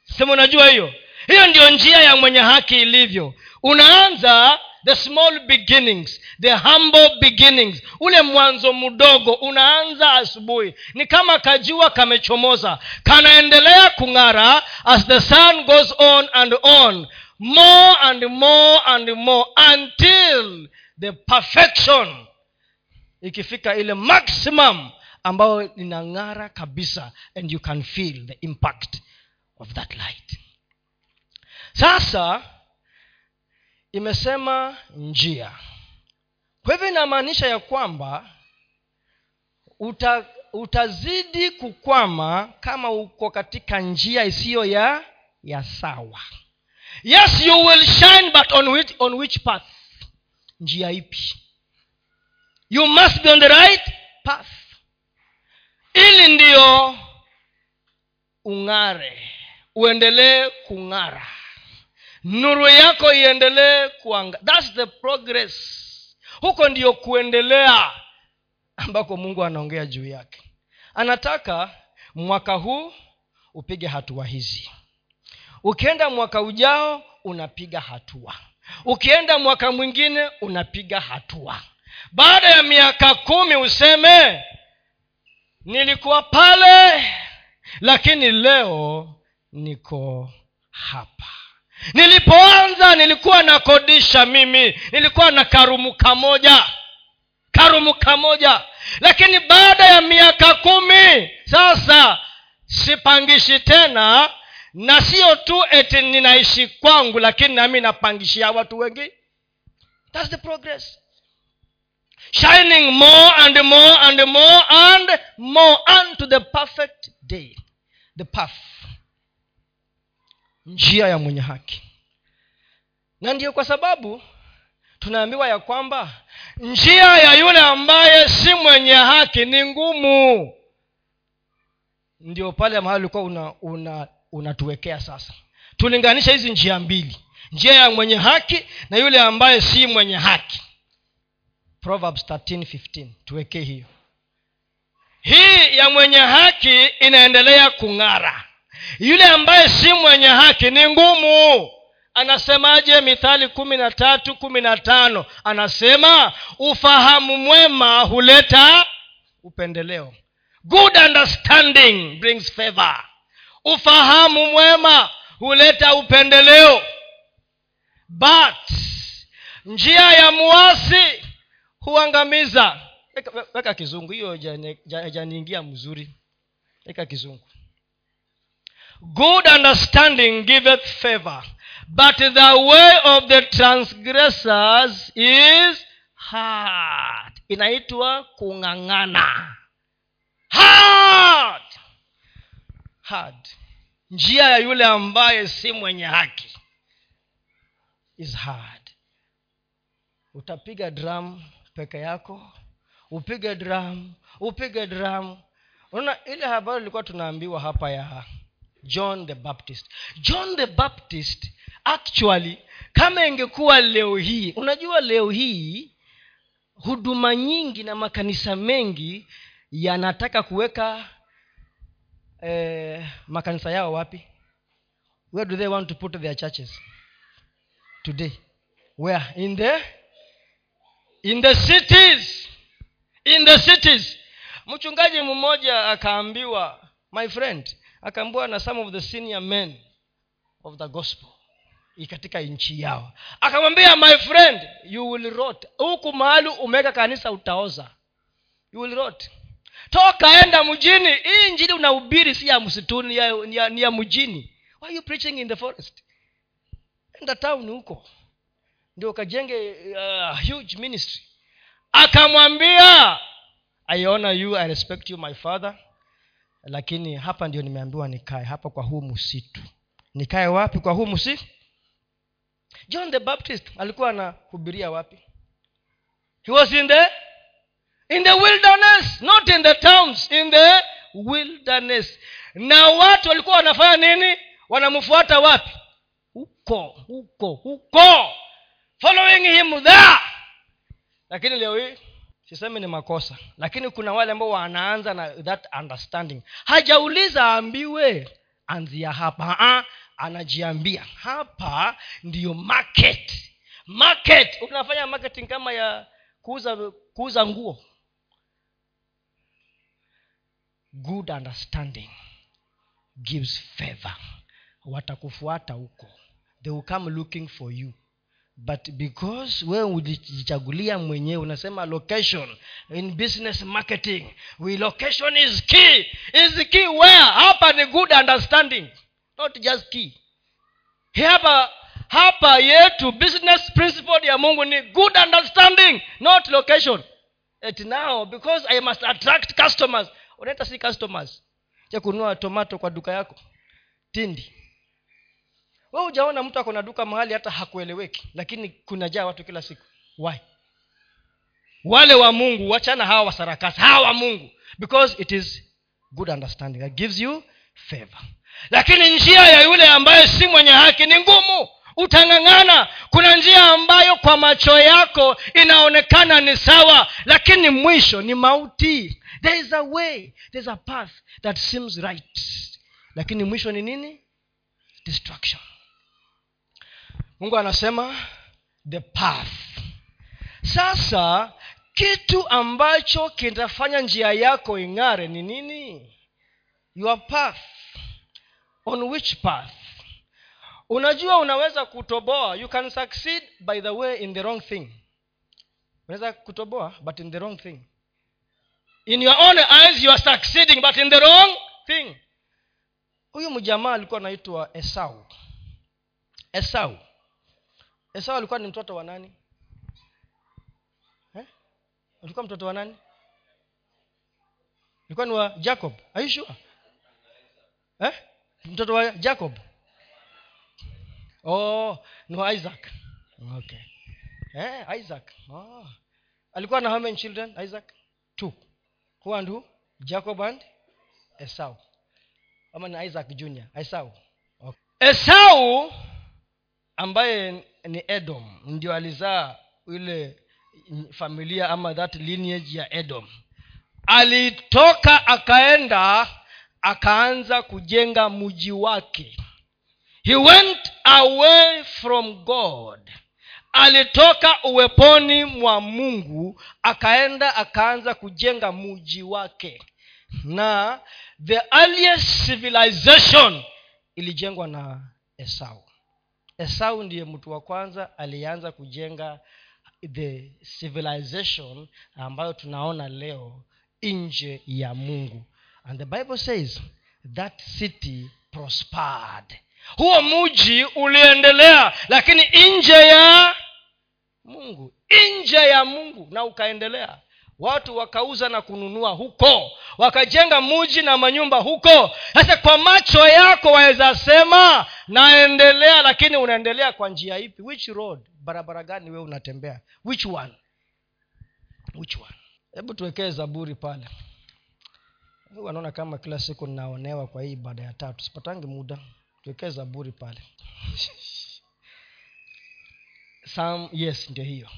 Sema unajua hiyo? Hiyo ndio njia ya mwenye haki ilivyo. Unaanza the small beginnings the humble beginnings. Ule mwanzo mdogo unaanza asubuhi. Ni kama kajua kamechomoza. Kanaendelea kung'ara as the sun goes on and on. More and more and more until the perfection ikifika ile maximum ambayo inang'ara kabisa and you can feel the impact of that light. Sasa imesema njia. Kwa hivyo inamaanisha ya kwamba uta, utazidi kukwama kama uko katika njia isiyo ya ya sawa. Yes you will shine but on which, on which path? Njia ipi? You must be on the right path. Ili ndiyo ung'are uendelee kung'ara nuru yako iendelee kuanga thats the progress. Huko ndiyo kuendelea ambako mungu anaongea juu yake. Anataka mwaka huu upige hatua hizi. Ukienda mwaka ujao unapiga hatua. Ukienda mwaka mwingine unapiga hatua. Baada ya miaka kumi useme nilikuwa pale lakini leo niko hapa nilipoanza nilikuwa nakodisha mimi nilikuwa na karumu kamoja karumu kamoja lakini baada ya miaka kumi sasa sipangishi tena na sio tu eti ninaishi kwangu lakini nami napangishia watu wengi. Thats the progress. Shining more and more and more and more unto the perfect day. The path njia ya mwenye haki. Na ndiyo kwa sababu tunaambiwa ya kwamba njia ya yule ambaye si mwenye haki ni ngumu. Ndio pale mahali ulikuwa una, una unatuwekea sasa. Tulinganisha hizi njia mbili njia ya mwenye haki na yule ambaye si mwenye haki. Proverbs 13:15 tuwekee hiyo. Hii ya mwenye haki inaendelea kung'ara yule ambaye si mwenye haki ni ngumu. Anasemaje? Mithali kumi na tatu kumi na tano anasema ufahamu mwema huleta upendeleo. Good understanding brings favor. Ufahamu mwema huleta upendeleo. But njia ya muasi huangamiza. Weka, weka kizungu hiyo janiingia mzuri. Weka kizungu good understanding giveth favor. But the way of the transgressors is hard. Inaitwa kung'ang'ana. Hard! Hard. Njia ya yule ambaye si mwenye haki is hard. Utapiga drum peke yako upige drum upige drum. Unaona ile habari ilikuwa tunaambiwa hapa ya john the baptist. John the baptist actually kama ingekuwa leo hii unajua leo hii huduma nyingi na makanisa mengi yanataka kuweka eh, makanisa yao wapi? Where do they want to put their churches? Today. Where? In the in the cities. In the cities. Mchungaji mmoja akaambiwa my friend akaambiwa na some of the senior men of the gospel katika nchi yao. Akamwambia my friend you will rot. Huku mahali umeweka kanisa utaoza. You will rot. Toka enda mjini. Hii njini unahubiri si ya msituni ni ya, ya, ya mjini. Why are you preaching in the forest? Enda town huko. Ndio ukajenge uh, huge ministry. Akamwambia i honor you i respect you my father lakini hapa ndio nimeambiwa nikae hapa kwa huu msitu. Nikae wapi kwa huu msitu john the baptist alikuwa anahubiria wapi? He was in the in the wilderness not in the towns in the wilderness. Na watu walikuwa wanafanya nini? Wanamfuata wapi? Huko huko huko. Following him there. Lakini leo hii sisemi ni makosa lakini kuna wale ambao wanaanza na that understanding. Hajauliza aambiwe anzia hapa Ha-ha, anajiambia. Hapa ndiyo market. Market unafanya marketing kama ya kuuza kuuza nguo. Good understanding gives favor. Watakufuata huko. They will come looking for you but because wewe ulijichagulia mwenyewe unasema location in business marketing we location is key. Is key where? Hapa ni good understanding not just key. Hapa hapa yetu business principle ya mungu ni good understanding not location. At now because i must attract customers unaita si customers? Cha kununua tomato kwa duka yako? Tindi we ujaona mtu ako na duka mahali hata hakueleweki lakini kunajaa watu kila siku. Why? Wale wa mungu wachana hawa wasarakasi hawa wa mungu. Because it is good understanding. That gives you favor. Lakini njia ya yule ambaye si mwenye haki ni ngumu. Utang'ang'ana. Kuna njia ambayo kwa macho yako inaonekana ni sawa lakini mwisho ni mauti. There is a way there is a path that seems right. Lakini mwisho ni nini? Destruction mungu anasema the path. Sasa kitu ambacho kitafanya njia yako ing'are ni nini? Your path. On which path? Unajua unaweza kutoboa. You can succeed by the way in the wrong thing. Unaweza kutoboa but in the wrong thing. In your own eyes you are succeeding but in the wrong thing. Huyu mjamaa alikuwa anaitwa esau. Esau esau alikuwa ni mtoto wa nani? Eh? alikuwa mtoto wa nani? Alikuwa ni wa jacob. Sure? Eh? mtoto wa jacob. Oh ni wa isaac. Okay. Eh, isaac. Oh. alikuwa na how children isaac? Two. Who and who? Jacob and esau. Ama ni isaac junior. Esau. Okay. esau ambaye ni edom. Ndio alizaa ile familia ama that lineage ya edom. Alitoka akaenda akaanza kujenga mji wake. He went away from god. Alitoka uweponi mwa mungu akaenda akaanza kujenga muji wake. Na the earliest civilization ilijengwa na esau esau ndiye mtu wa kwanza alianza kujenga the civilization ambayo tunaona leo nje ya mungu. And the bible says that city prospered. Huo muji uliendelea lakini nje ya mungu nje ya mungu na ukaendelea watu wakauza na kununua huko wakajenga muji na manyumba huko. Sasa kwa macho yako waweza sema naendelea lakini unaendelea kwa njia ipi? Which road? Barabara gani wewe unatembea? Which one? Which one? Hebu tuwekee zaburi pale. Wanaona kama kila siku ninaonewa kwa hii ibada ya tatu. Sipatangi muda. Tuwekee zaburi pale. Some, yes ndio hiyo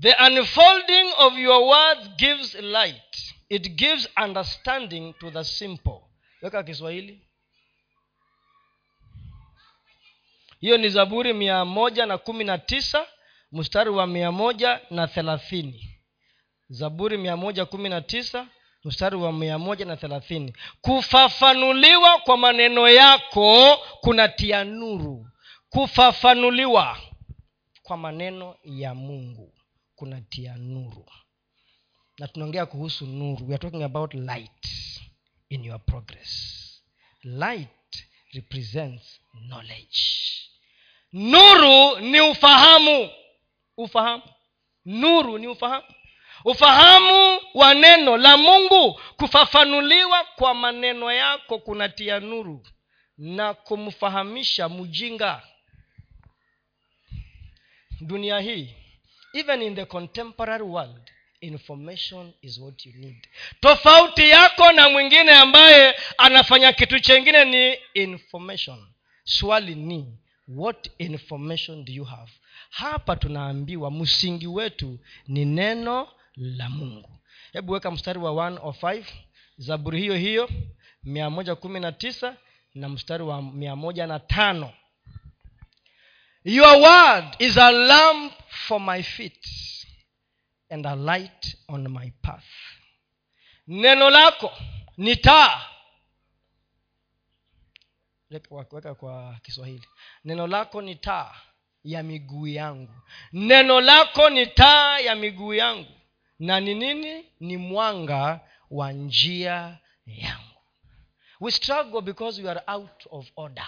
the unfolding of your words gives light. It gives understanding to the simple. Weka kiswahili. Hiyo ni zaburi mia moja na kumi na tisa mstari wa mia moja na thelathini. Zaburi mia moja kumi na tisa mstari wa mia moja na thelathini. Kufafanuliwa kwa maneno yako kunatia nuru. Kufafanuliwa kwa maneno ya mungu kunatia nuru. Na tunaongea kuhusu nuru. We are talking about light in your progress. Light represents knowledge. Nuru ni ufahamu. Ufahamu. Nuru ni ufahamu. Ufahamu wa neno la mungu kufafanuliwa kwa maneno yako kunatia nuru na kumfahamisha mjinga. Dunia hii even in the contemporary world information is what you need. Tofauti yako na mwingine ambaye anafanya kitu chengine ni information. Swali ni what information do you have? Hapa tunaambiwa msingi wetu ni neno la mungu. Hebu weka mstari wa 105 zaburi hiyo hiyo mia moja kumi na tisa na mstari wa mia moja na tano your word is a lamp for my feet and a light on my path. Neno lako ni taa. Weka kwa kiswahili. Neno lako ni taa ya miguu yangu. Neno lako ni taa ya miguu yangu. Na ni nini? Ni mwanga wa njia yangu. We struggle because we are out of order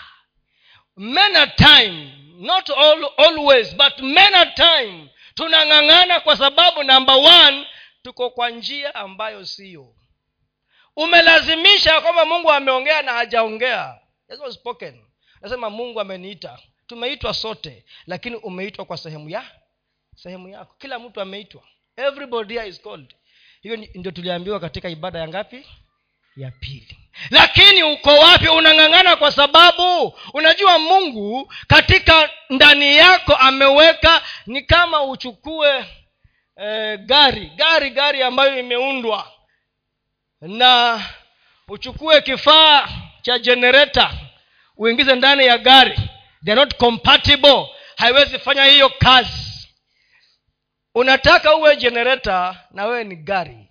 men a time not all, always but men a time tunang'ang'ana kwa sababu namba one tuko kwa njia ambayo siyo. Umelazimisha kwamba mungu ameongea na hajaongea. Spoken. Nasema mungu ameniita. Tumeitwa sote lakini umeitwa kwa sehemu ya sehemu yako. Kila mtu ameitwa. Everybody is called. Hiyo ndio tuliambiwa katika ibada ya ngapi? Ya pili lakini uko wapi? Unang'ang'ana kwa sababu unajua mungu katika ndani yako ameweka ni kama uchukue eh, gari gari gari ambayo imeundwa na uchukue kifaa cha jenereta uingize ndani ya gari. They not compatible. Haiwezi fanya hiyo kazi. Unataka uwe jenereta na wewe ni gari.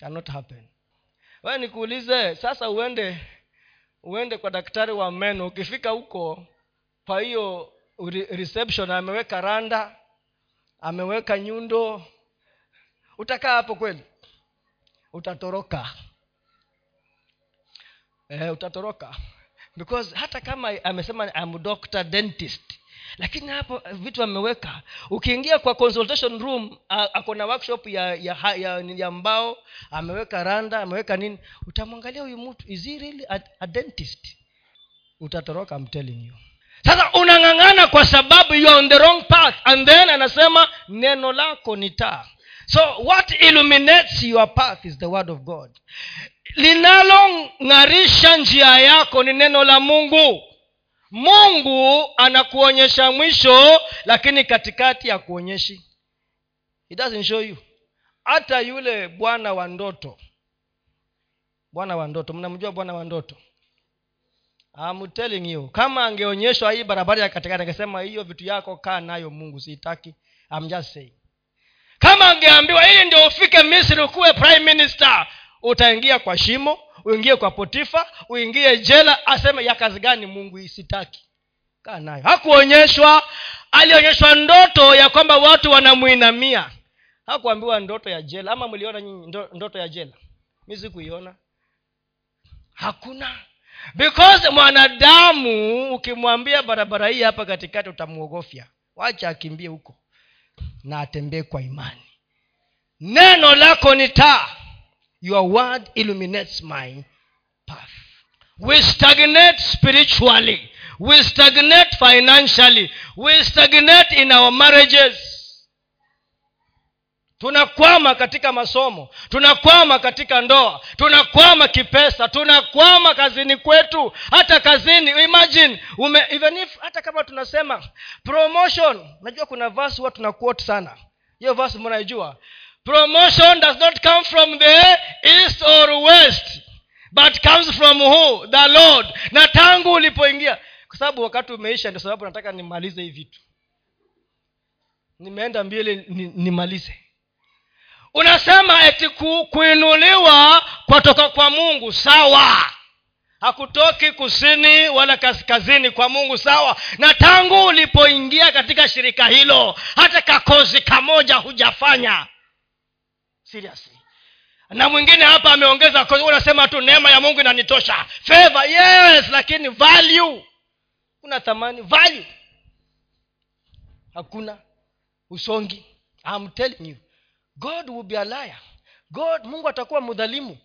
Cannot happen wewe nikuulize sasa uende uende kwa daktari wa meno. Ukifika huko kwa hiyo reception ameweka randa ameweka nyundo. Utakaa hapo kweli? Utatoroka. Eh, utatoroka. Because hata kama amesema am doctor dentist lakini hapo vitu ameweka. Ukiingia kwa consultation room ako na workshop ya ya, ya, ya mbao ameweka randa ameweka nini. Utamwangalia huyu mtu is he really a, a dentist? Utatoroka I'm telling you. Sasa unang'ang'ana kwa sababu you are on the wrong path and then anasema neno lako ni taa. So what illuminates your path is the word of god. Linalong'arisha njia yako ni neno la mungu mungu anakuonyesha mwisho lakini katikati ya kuonyeshi. He doesn't show you. Hata yule bwana wa ndoto. Bwana wa ndoto. Mnamjua bwana wa ndoto? I'm telling you. Kama angeonyeshwa hii barabara ya katikati angesema hiyo vitu yako kaa nayo mungu siitaki. I'm just saying. Kama angeambiwa ili ndio ufike misri ukuwe prime minister utaingia kwa shimo uingie kwa potifa uingie jela aseme ya kazi gani mungu isitaki. Kaa nayo. Hakuonyeshwa alionyeshwa ndoto ya kwamba watu wanamwinamia. Hakuambiwa ndoto ya jela. Ama mliona nyinyi ndoto ya jela? Mi sikuiona. Hakuna. Because mwanadamu ukimwambia barabara hii hapa katikati utamwogofya. Wacha akimbie huko na atembee kwa imani. Neno lako ni taa your word illuminates my path. We stagnate spiritually. We stagnate financially. We stagnate in our marriages. Tunakwama katika masomo. Tunakwama katika ndoa. Tunakwama kipesa. Tunakwama kazini kwetu. Hata kazini imagine ume, even if hata kama tunasema promotion najua kuna vasi huwa tuna sana. Hiyo vasi mnaijua promotion does not come from the east or west but comes from who? The lord. Na tangu ulipoingia. Kwa sababu wakati umeisha ndio sababu nataka nimalize hii vitu. Nimeenda mbili nimalize. Unasema eti ku, kuinuliwa kwatoka kwa mungu sawa. Hakutoki kusini wala kaskazini kwa mungu sawa. Na tangu ulipoingia katika shirika hilo hata kakozi kamoja hujafanya seriously. Na mwingine hapa ameongeza unasema tu neema ya mungu inanitosha. Fedha yes lakini value. Una thamani value. Hakuna. Usongi. I'm telling you. God will be a liar. God mungu atakuwa mdhalimu.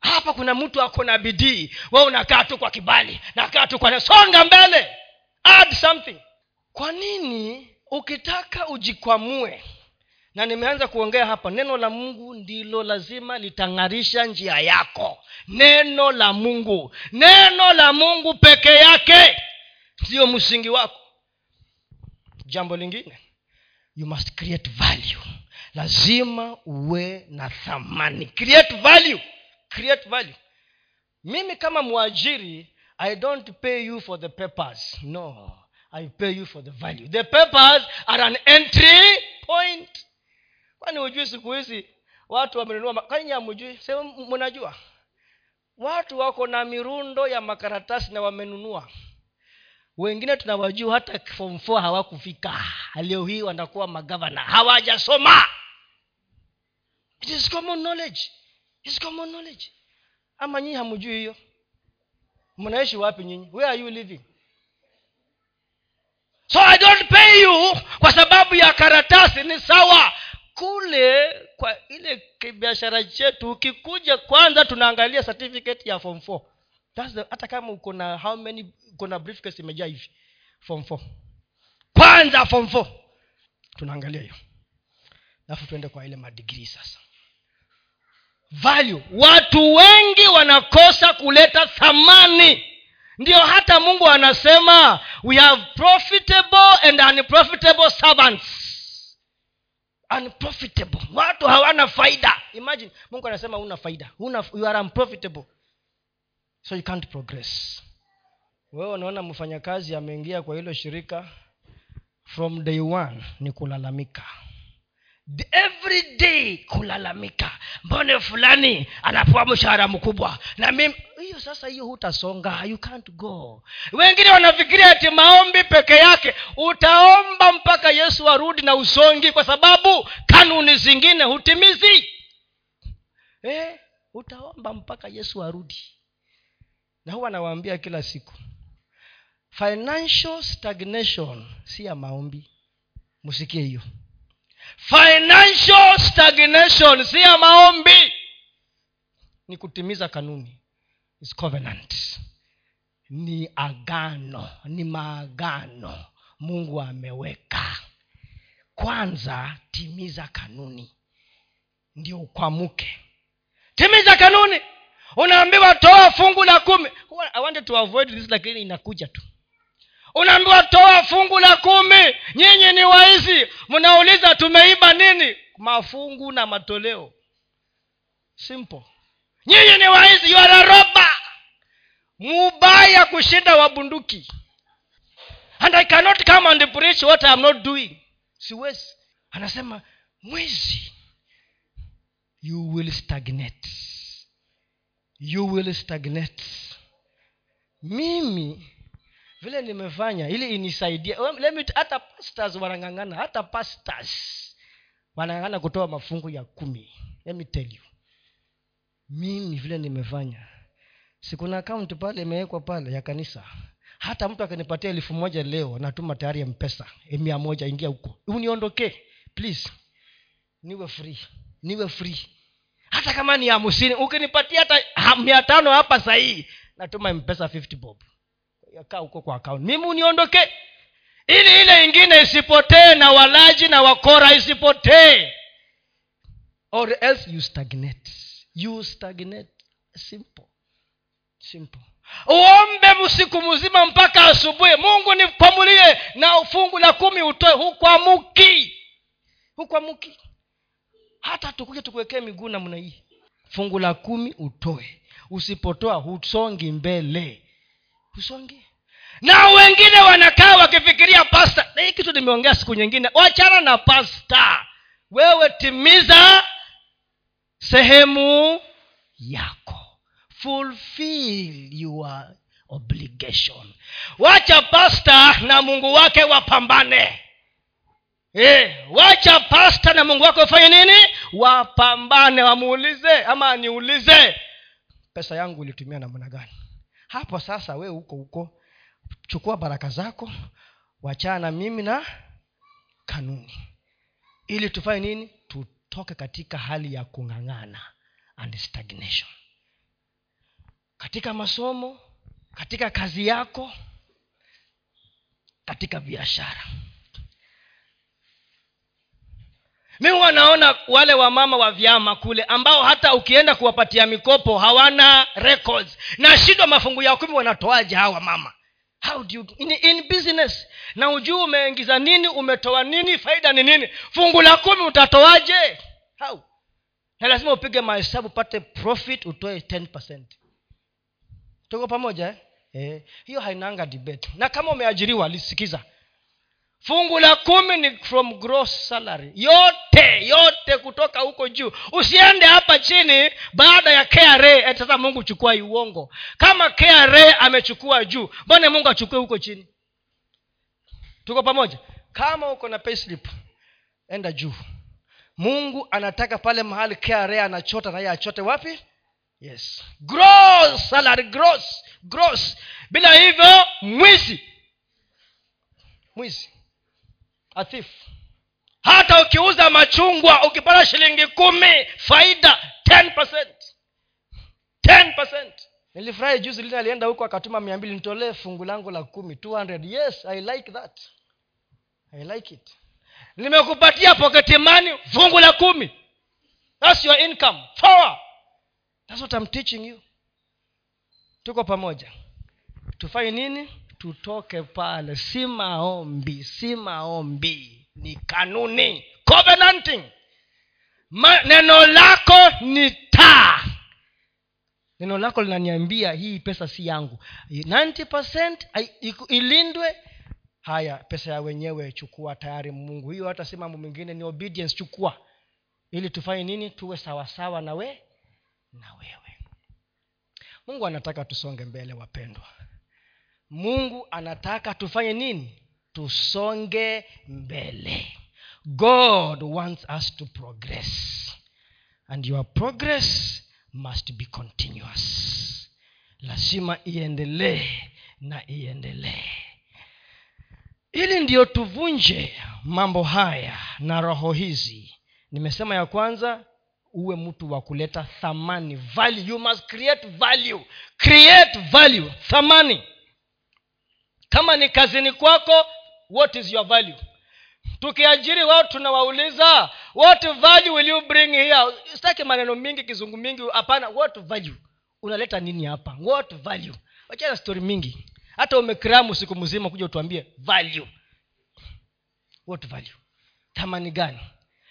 Hapa kuna mtu ako na bidii. We unakaa tu kwa kibali nakaa tu kwa songa mbele. Add something. Kwa nini ukitaka ujikwamue na nimeanza kuongea hapa neno la mungu ndilo lazima litang'arisha njia yako. Neno la mungu. Neno la mungu peke yake ndiyo msingi wako. Jambo lingine you must create value. Lazima uwe na thamani. Create value. Create value. Mimi kama mwajiri i don't pay you for the papers. No i pay you for the value. The papers are an entry point kwani hujui siku hizi watu wamenunua kwani hamujui sema watu wako na mirundo ya makaratasi na wamenunua. Wengine tunawajua hata form four hawakufika. Leo hii wanakuwa magavana. Hawajasoma! It is common knowledge. It is common knowledge. Ama nyinyi hamjui hiyo? Mnaishi wapi nyinyi? Where are you living? So i don't pay you kwa sababu ya karatasi. Ni sawa kule kwa ile biashara chetu ukikuja kwanza tunaangalia certificate ya form hata kama uko na how many uko imejaa hivi form four. Kwanza form four. Tunaangalia hiyo. Alafu tuende kwa ile madigrii sasa. Value. Watu wengi wanakosa kuleta thamani. Ndio hata mungu anasema we have profitable and unprofitable servants unprofitable. Watu hawana faida. Imagine mungu anasema una faida. Una, you are unprofitable. So you can't progress. Wewe unaona mfanyakazi ameingia kwa hilo shirika from day one ni kulalamika every day kulalamika. Mbone fulani anapewa mshahara mkubwa. Na mimi hiyo sasa hiyo hutasonga. You can't go. Wengine wanafikiria ati maombi peke yake. Utaomba mpaka yesu arudi na usongi kwa sababu kanuni zingine hutimizi. Eh, utaomba mpaka yesu arudi. Na huwa nawaambia kila siku financial stagnation si ya maombi. Msikie hiyo financial stagnation si ya maombi. Ni kutimiza kanuni. Is covenant. Ni agano ni maagano mungu ameweka. Kwanza timiza kanuni. Ndio ukwamuke timiza kanuni. Unaambiwa toa fungu la kumi. I wanted to avoid this lakini inakuja tu unaambiwa toa fungu la kumi. Nyinyi ni waizi. Mnauliza tumeiba nini? Mafungu na matoleo. Simple. Nyinyi ni waizi. You are a roba mubaya kushinda wabunduki. And i cannot come and preach what i am not doing. Siwezi. Anasema mwizi you will stagnate. You will stagnate. Mimi vile nimefanya ili inisaidia. Hata pastors wanang'ang'ana hata pastors wanang'ang'ana kutoa mafungu ya kumi. Let me tell you. Mimi vile nimefanya. Sikuna akaunti pale imewekwa pale ya kanisa. Hata mtu akinipatia elfu moja leo natuma tayari mpesa. Mia moja ingia huko. Uniondokee please. Niwe free. Niwe free. Hata kama ni hamsini ukinipatia hata mia tano hapa sahii natuma mpesa 50 bob kaa huko kwa akaunti mimi uniondokee ili ile ingine isipotee na walaji na wakora isipotee. Or else you stagnate. You stagnate. Simple. Simple. Uombe usiku mzima mpaka asubuhi. Mungu nipamulie na fungu la kumi utoe. Hukwamuki hukwamuki hata tukuja tukuwekee miguu namna hii. Fungu la kumi utoe. Usipotoa husongi mbele husongi na wengine wanakaa wakifikiria pasta na hii kitu nimeongea siku nyingine. Wachana na pasta wewe timiza sehemu yako. Fulfill your obligation. Wacha pasta na mungu wake wapambane. E, wacha pasta na mungu wake wafanye nini? Wapambane wamuulize ama niulize pesa yangu ilitumia namna gani hapo sasa we huko huko chukua baraka zako wachana na mimi na kanuni. Ili tufanye nini? Tutoke katika hali ya kung'ang'ana and stagnation. Katika masomo katika kazi yako katika biashara mi wanaona wale wamama wa vyama kule ambao hata ukienda kuwapatia mikopo hawana records. Na shindwa mafungu ya kumi wanatoaje hawa mama? How do you, in, in business. Na ujuu umeingiza nini umetoa nini faida ni nini. Fungu la kumi utatoaje? How? Na lazima upige mahesabu upate profit utoe 10 tuko pamoja eh? Eh, hainanga debate. Na kama umeajiriwa lisikiza fungu la kumi ni from gross salary. Yote yote kutoka huko juu. Usiende hapa chini baada ya kra sasa mungu chukua uongo. Kama kra amechukua juu mbone mungu achukue huko chini? Tuko pamoja? Kama uko na payslip enda juu. Mungu anataka pale mahali kra anachota na yeye achote wapi? Yes. Gross salary gross gross. Bila hivyo mwizi. Mwizi a hata ukiuza machungwa ukipata shilingi kumi faida 10%. 10%. nilifurahi juzi lini alienda huko akatuma mia mbili nitolee fungu langu la kumi 200 yes i like that. I like it. Nimekupatia pocket money fungu la kumi. Thats your income. Forward. thats what I'm teaching you. Tuko pamoja. Tufanye nini tutoke pale. Si maombi si maombi. Ni kanuni. Covenanting. Ma, neno lako ni taa. Neno lako linaniambia hii pesa si yangu. 90 ilindwe. Haya pesa ya wenyewe chukua tayari mungu. Hiyo hata si mambo mengine ni obedience chukua. Ili tufanye nini? Tuwe sawasawa na we na wewe. Mungu anataka tusonge mbele wapendwa mungu anataka tufanye nini? Tusonge mbele. God wants us to progress. And your progress must be continuous. Lazima iendelee na iendelee. Ili ndiyo tuvunje mambo haya na roho hizi nimesema ya kwanza uwe mtu wa kuleta thamani value. You must create value. Create value. Thamani kama ni kazini kwako what is your value? Tukiajiri wao tunawauliza what value will you bring here? Sitaki maneno mingi kizungu mingi hapana. What value? Unaleta nini hapa? What value? Wachana stori mingi. Hata umekramu siku mzima kuja utuambie value. What value? Thamani gani?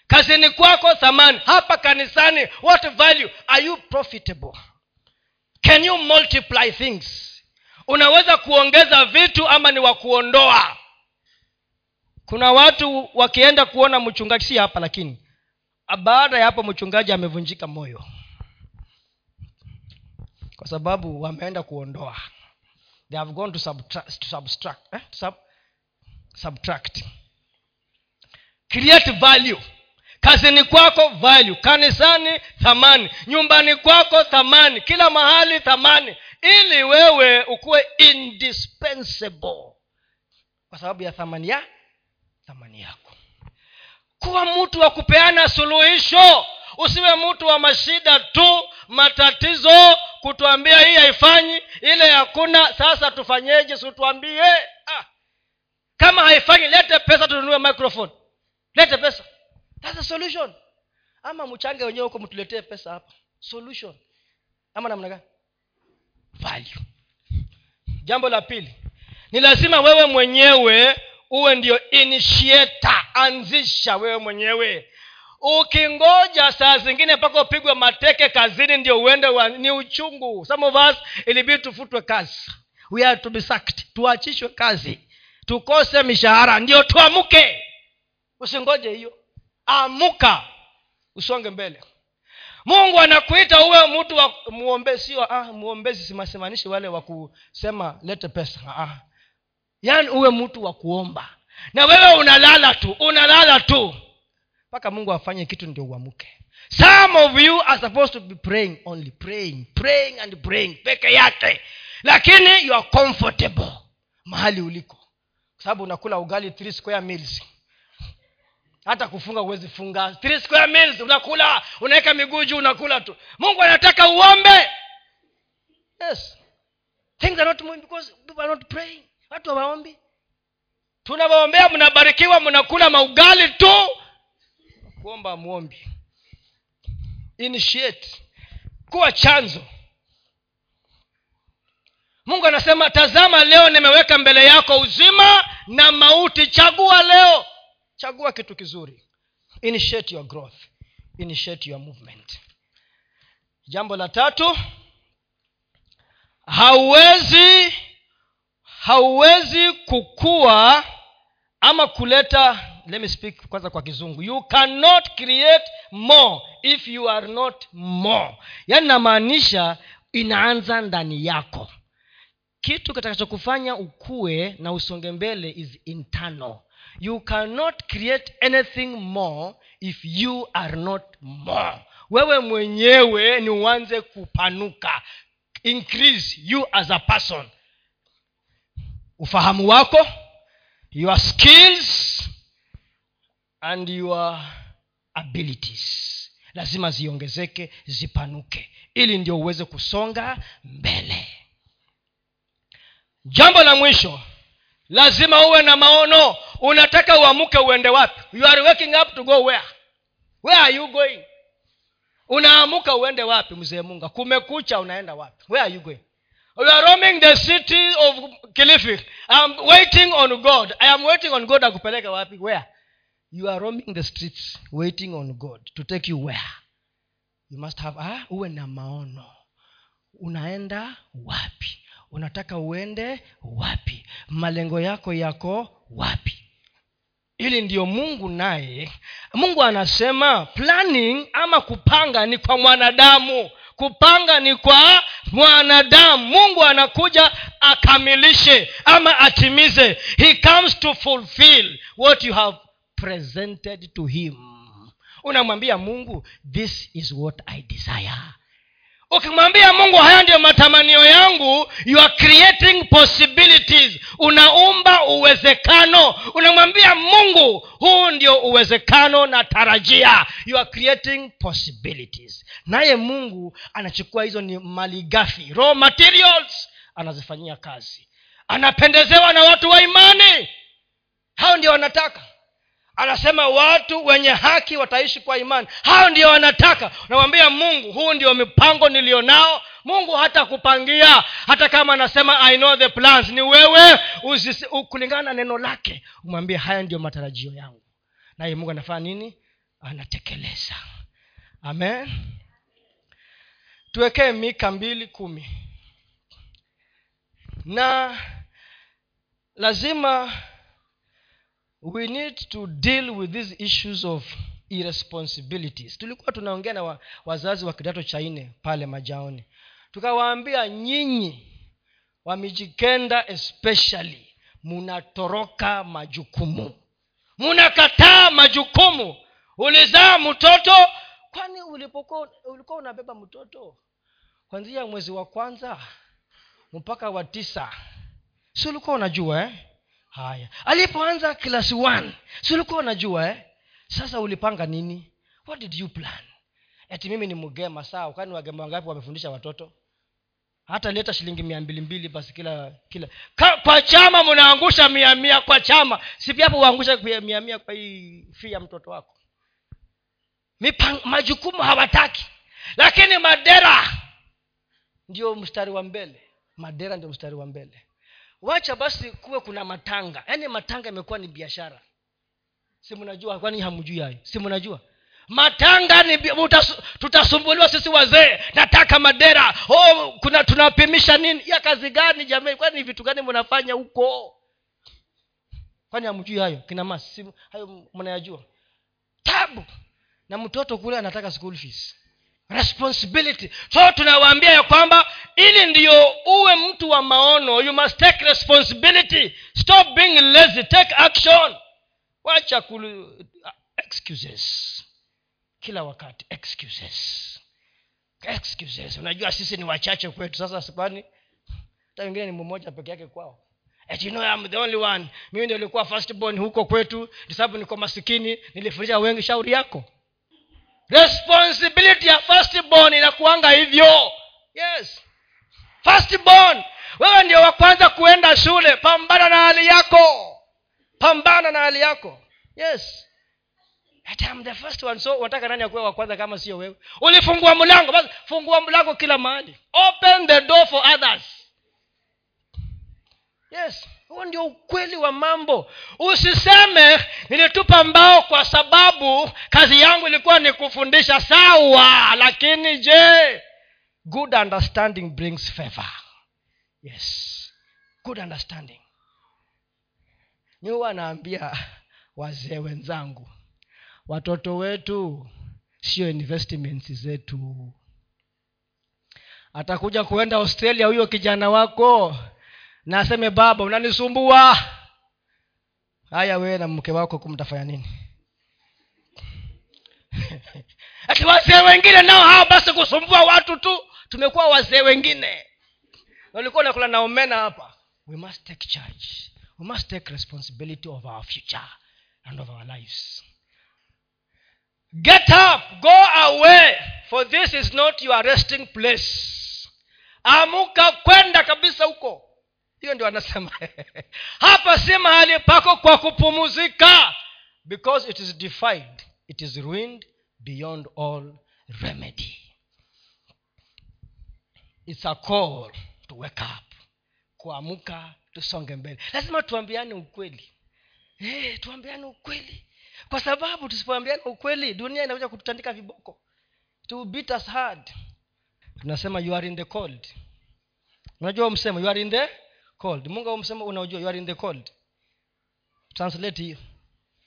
Kazini kwako thamani. Hapa kanisani what value? Are you profitable? Can you multiply things unaweza kuongeza vitu ama ni wa kuondoa. Kuna watu wakienda kuona mchungaji si hapa lakini baada ya hapo mchungaji amevunjika moyo. Kwa sababu wameenda kuondoa. They have gone to subtract, subtract, eh? Sub, subtract. Create value kazini kwako value. Kanisani thamani. Nyumbani kwako thamani. Kila mahali thamani. Ili wewe ukuwe indispensable. Kwa sababu ya thamani ya thamani yako. Kuwa mtu wa kupeana suluhisho. Usiwe mtu wa mashida tu matatizo kutuambia hii haifanyi ile hakuna. Sasa tufanyeje? Situambie ah. kama haifanyi lete pesa tununue microphone. Lete pesa That's a solution. Ama mchange wenyewe huko mtuletee pesa hapa. Solution. Ama namna gani? Value. Jambo la pili. Ni lazima wewe mwenyewe uwe ndio initiator anzisha wewe mwenyewe. Ukingoja saa zingine mpaka upigwe mateke kazini ndio uende wa, ni uchungu. Some of us ilibidi tufutwe kazi. We are to be sacked. Tuachishwe kazi. Tukose mishahara. Ndio tuamuke. Usingoje hiyo amuka. Usonge mbele. Mungu anakuita uwe mtu wa muombezi sio ah, muombezi simasemanishi wale wa kusema lete pesa ah. yaani uwe mtu wa kuomba. Na wewe unalala tu unalala tu. Mpaka mungu afanye kitu ndio uamuke. Some of you are supposed to be praying only praying praying and praying peke yake. Lakini you are comfortable mahali uliko. Kwa sababu unakula ugali three square meals hata kufunga huwezi funga. Three square meals unakula unaweka miguu juu unakula tu. Mungu anataka uombe. Yes. Things are not moving because people are not praying. Watu hawaombi. Tunawaombea mnabarikiwa mnakula maugali tu. Kuomba mwombi initiate. Kuwa chanzo. Mungu anasema tazama leo nimeweka mbele yako uzima na mauti. Chagua leo chagua kitu kizuri. Initiate your growth. Initiate your movement. Jambo la tatu hauwezi hauwezi kukua ama kuleta let me speak kwanza kwa kizungu. You cannot create more if you are not more. Yaani namaanisha inaanza ndani yako. Kitu kitakachokufanya ukue na usonge mbele is internal you cannot create anything more if you are not more. Wewe mwenyewe ni uanze kupanuka. Increase you as a person. Ufahamu wako your skills and your abilities. Lazima ziongezeke zipanuke ili ndio uweze kusonga mbele. Jambo la mwisho lazima uwe na maono. Unataka uamuke uende wapi? You are waking up to go where? Where are you going? Unaamuka uende wapi mzee munga? Kumekucha unaenda wapi? Where are you going? You are roaming the city of kilifi. I'm waiting on god. I am waiting on god akupeleke wapi? Where? You are roaming the streets waiting on god to take you where? You must have ah, uwe na maono. Unaenda wapi unataka uende wapi? Malengo yako yako wapi? Ili ndiyo mungu naye mungu anasema planning ama kupanga ni kwa mwanadamu. Kupanga ni kwa mwanadamu. Mungu anakuja akamilishe ama atimize. He comes to fulfill what you have presented to him. Unamwambia mungu this is what i desire ukimwambia mungu haya ndiyo matamanio yangu you are creating possibilities. Unaumba uwezekano. Unamwambia mungu huu ndio uwezekano na tarajia. You are creating possibilities. Naye mungu anachukua hizo ni mali gafi raw materials anazifanyia kazi. Anapendezewa na watu wa imani. Hao ndio wanataka anasema watu wenye haki wataishi kwa imani. Hao ndio wanataka. Unamwambia mungu huu ndio mipango nilionao. Mungu hata kupangia. Hata kama anasema i know the plans. Ni wewe kulingana na neno lake umwambie haya ndio matarajio yangu. Naye mungu anafanya nini? Anatekeleza. Amen. Tuwekee mika mbili kumi. Na lazima we need to deal with these issues of irresponsibilities. Tulikuwa tunaongea na wa, wazazi wa kidato cha nne pale majaoni. Tukawaambia nyinyi wamijikenda especially. Munatoroka majukumu. Munakataa majukumu. Ulizaa mtoto. Kwani ulipokuwa ulikuwa unabeba mtoto? Kwanzia mwezi wa kwanza mpaka wa tisa. Si ulikuwa unajua eh? Haya. Alipoanza klasi si unajua eh? sasa ulipanga nini? What did you plan? Ati mimi ni mgema saa kwani wagema wangapi wamefundisha watoto? Hata leta shilingi mia mbili mbili basi kila kila. Ka, kwa chama mnaangusha mia mia kwa chama. Sipiapo uangusha mia mia kwa hii fi ya mtoto wako? Mipang, majukumu hawataki. Lakini madera ndio mstari wa mbele. Madera ndio mstari wa mbele wacha basi kuwe kuna matanga. Yaani matanga imekuwa ni biashara. Si mnajua? Kwani hamjui hayo? Si mnajua? Matanga ni tutasumbuliwa sisi wazee nataka madera. Oh, kuna tunapimisha nini? Ya kazi gani jamii? Kwani vitu gani mnafanya huko? Kwani hamjui hayo? Kina masi hayo mnayajua? Tabu. Na mtoto kule anataka school fees responsibility. So tunawaambia ya kwamba ili ndiyo uwe mtu wa maono you must take responsibility. Stop being lazy. Take action. Wacha kulu excuses. Kila wakati excuses. Excuses. Unajua sisi ni wachache kwetu. Sasa kwani? Hata wengine ni mmoja peke yake kwao. You know, I'm the only one. Mimi ndio nilikuwa first born huko kwetu. Sababu niko masikini. Nilifundisha wengi shauri yako responsibility ya first born inakuanga hivyo. Yes. First born wewe ndio wa kwanza kuenda shule. Pambana na hali yako. Pambana na hali yako. Yes. I'm the first one so unataka nani akuwe wa kwanza kama sio wewe? Ulifungua mlango basi fungua mlango kila mahali. Open the door for others yes. Huo ndio ukweli wa mambo. Usiseme nilitupa mbao kwa sababu kazi yangu ilikuwa ni kufundisha sawa lakini je good understanding brings favor. Yes. Good understanding. Mi huwa naambia wazee wenzangu watoto wetu sio investments zetu. Atakuja kuenda australia huyo kijana wako na aseme baba unanisumbua. Haya wewe na mke wako kumtafanya nini? Ati wazee wengine nao hawa basi kusumbua watu tu. Tumekuwa wazee wengine. Walikuwa nakula na omena hapa. We must take charge. We must take responsibility of our future and of our lives. Get up. Go away. For this is not your resting place. Amuka kwenda kabisa huko hiyo ndio anasema. Hapa si mahali pako kwa kupumuzika. Because it is defied it is ruined beyond all remedy. It's a call to wake up kuamka tusonge mbele. Lazima tuambiane ukweli. Hey, tuambiane ukweli. Kwa sababu tusipoambiana ukweli dunia inakuja kututandika viboko. To beat us hard. Tunasema you are in the cold. Unajua msemo you are in the cold. Mungu msemo unaojua you are in the cold. Translate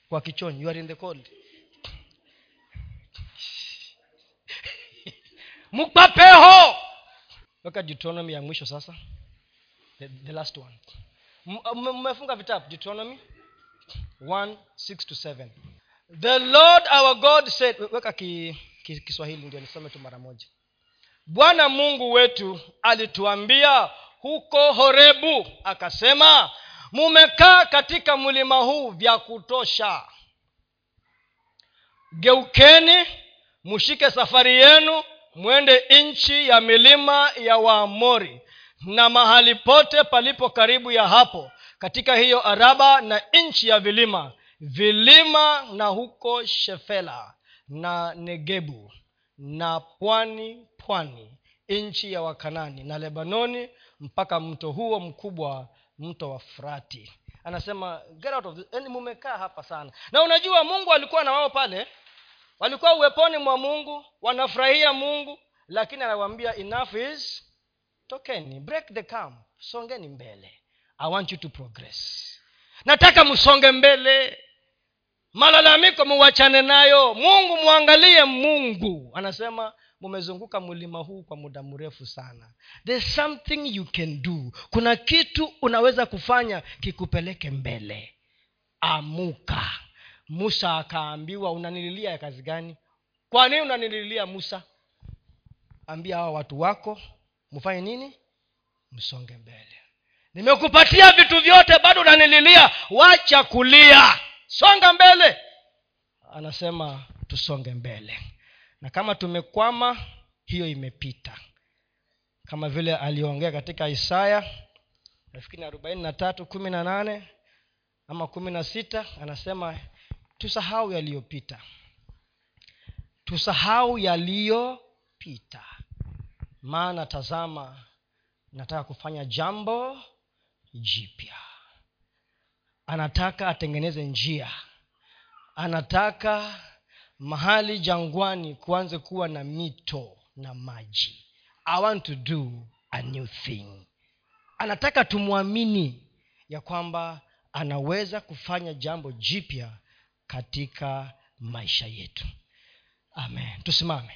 kwa kichonyi you are in the cold. Mkpapeho weka deuteronomy ya mwisho sasa. The, the last one. Mmefunga vitabu deuteronomy 1 6 to 7 the lord our god said weka ki, ki, kiswahili ndio nisome tu mara moja. Bwana mungu wetu alituambia huko horebu akasema mumekaa katika mlima huu vya kutosha. Geukeni mushike safari yenu mwende nchi ya milima ya waamori na mahali pote palipo karibu ya hapo katika hiyo araba na nchi ya vilima vilima na huko shefela na negebu na pwani pwani nchi ya wakanani na lebanoni mpaka mto huo mkubwa mto wa frati. Anasema get out of yani mumekaa hapa sana. Na unajua mungu alikuwa na wao pale. Walikuwa uweponi mwa mungu wanafurahia mungu lakini anawaambia enough is tokeni break the camp songeni mbele. I want you to progress. Nataka msonge mbele. Malalamiko muwachane nayo. Mungu mwangalie mungu. Anasema mumezunguka mlima huu kwa muda mrefu sana. There's something you can do. Kuna kitu unaweza kufanya kikupeleke mbele. Amuka. Musa akaambiwa unanililia ya kazi gani? Kwa nini unanililia musa? Ambia hawa watu wako mfanye nini? Msonge mbele. Nimekupatia vitu vyote bado unanililia? Wacha kulia. Songa mbele. Anasema tusonge mbele na kama tumekwama hiyo imepita. Kama vile aliongea katika isaya nafikiri arobaini na tatu kumi na nane ama kumi na sita anasema tusahau yaliyopita. Tusahau yaliyopita. Maana tazama nataka kufanya jambo jipya. Anataka atengeneze njia. Anataka mahali jangwani kuanze kuwa na mito na maji. I want to do a new thing. Anataka tumwamini ya kwamba anaweza kufanya jambo jipya katika maisha yetu. Amen. Tusimame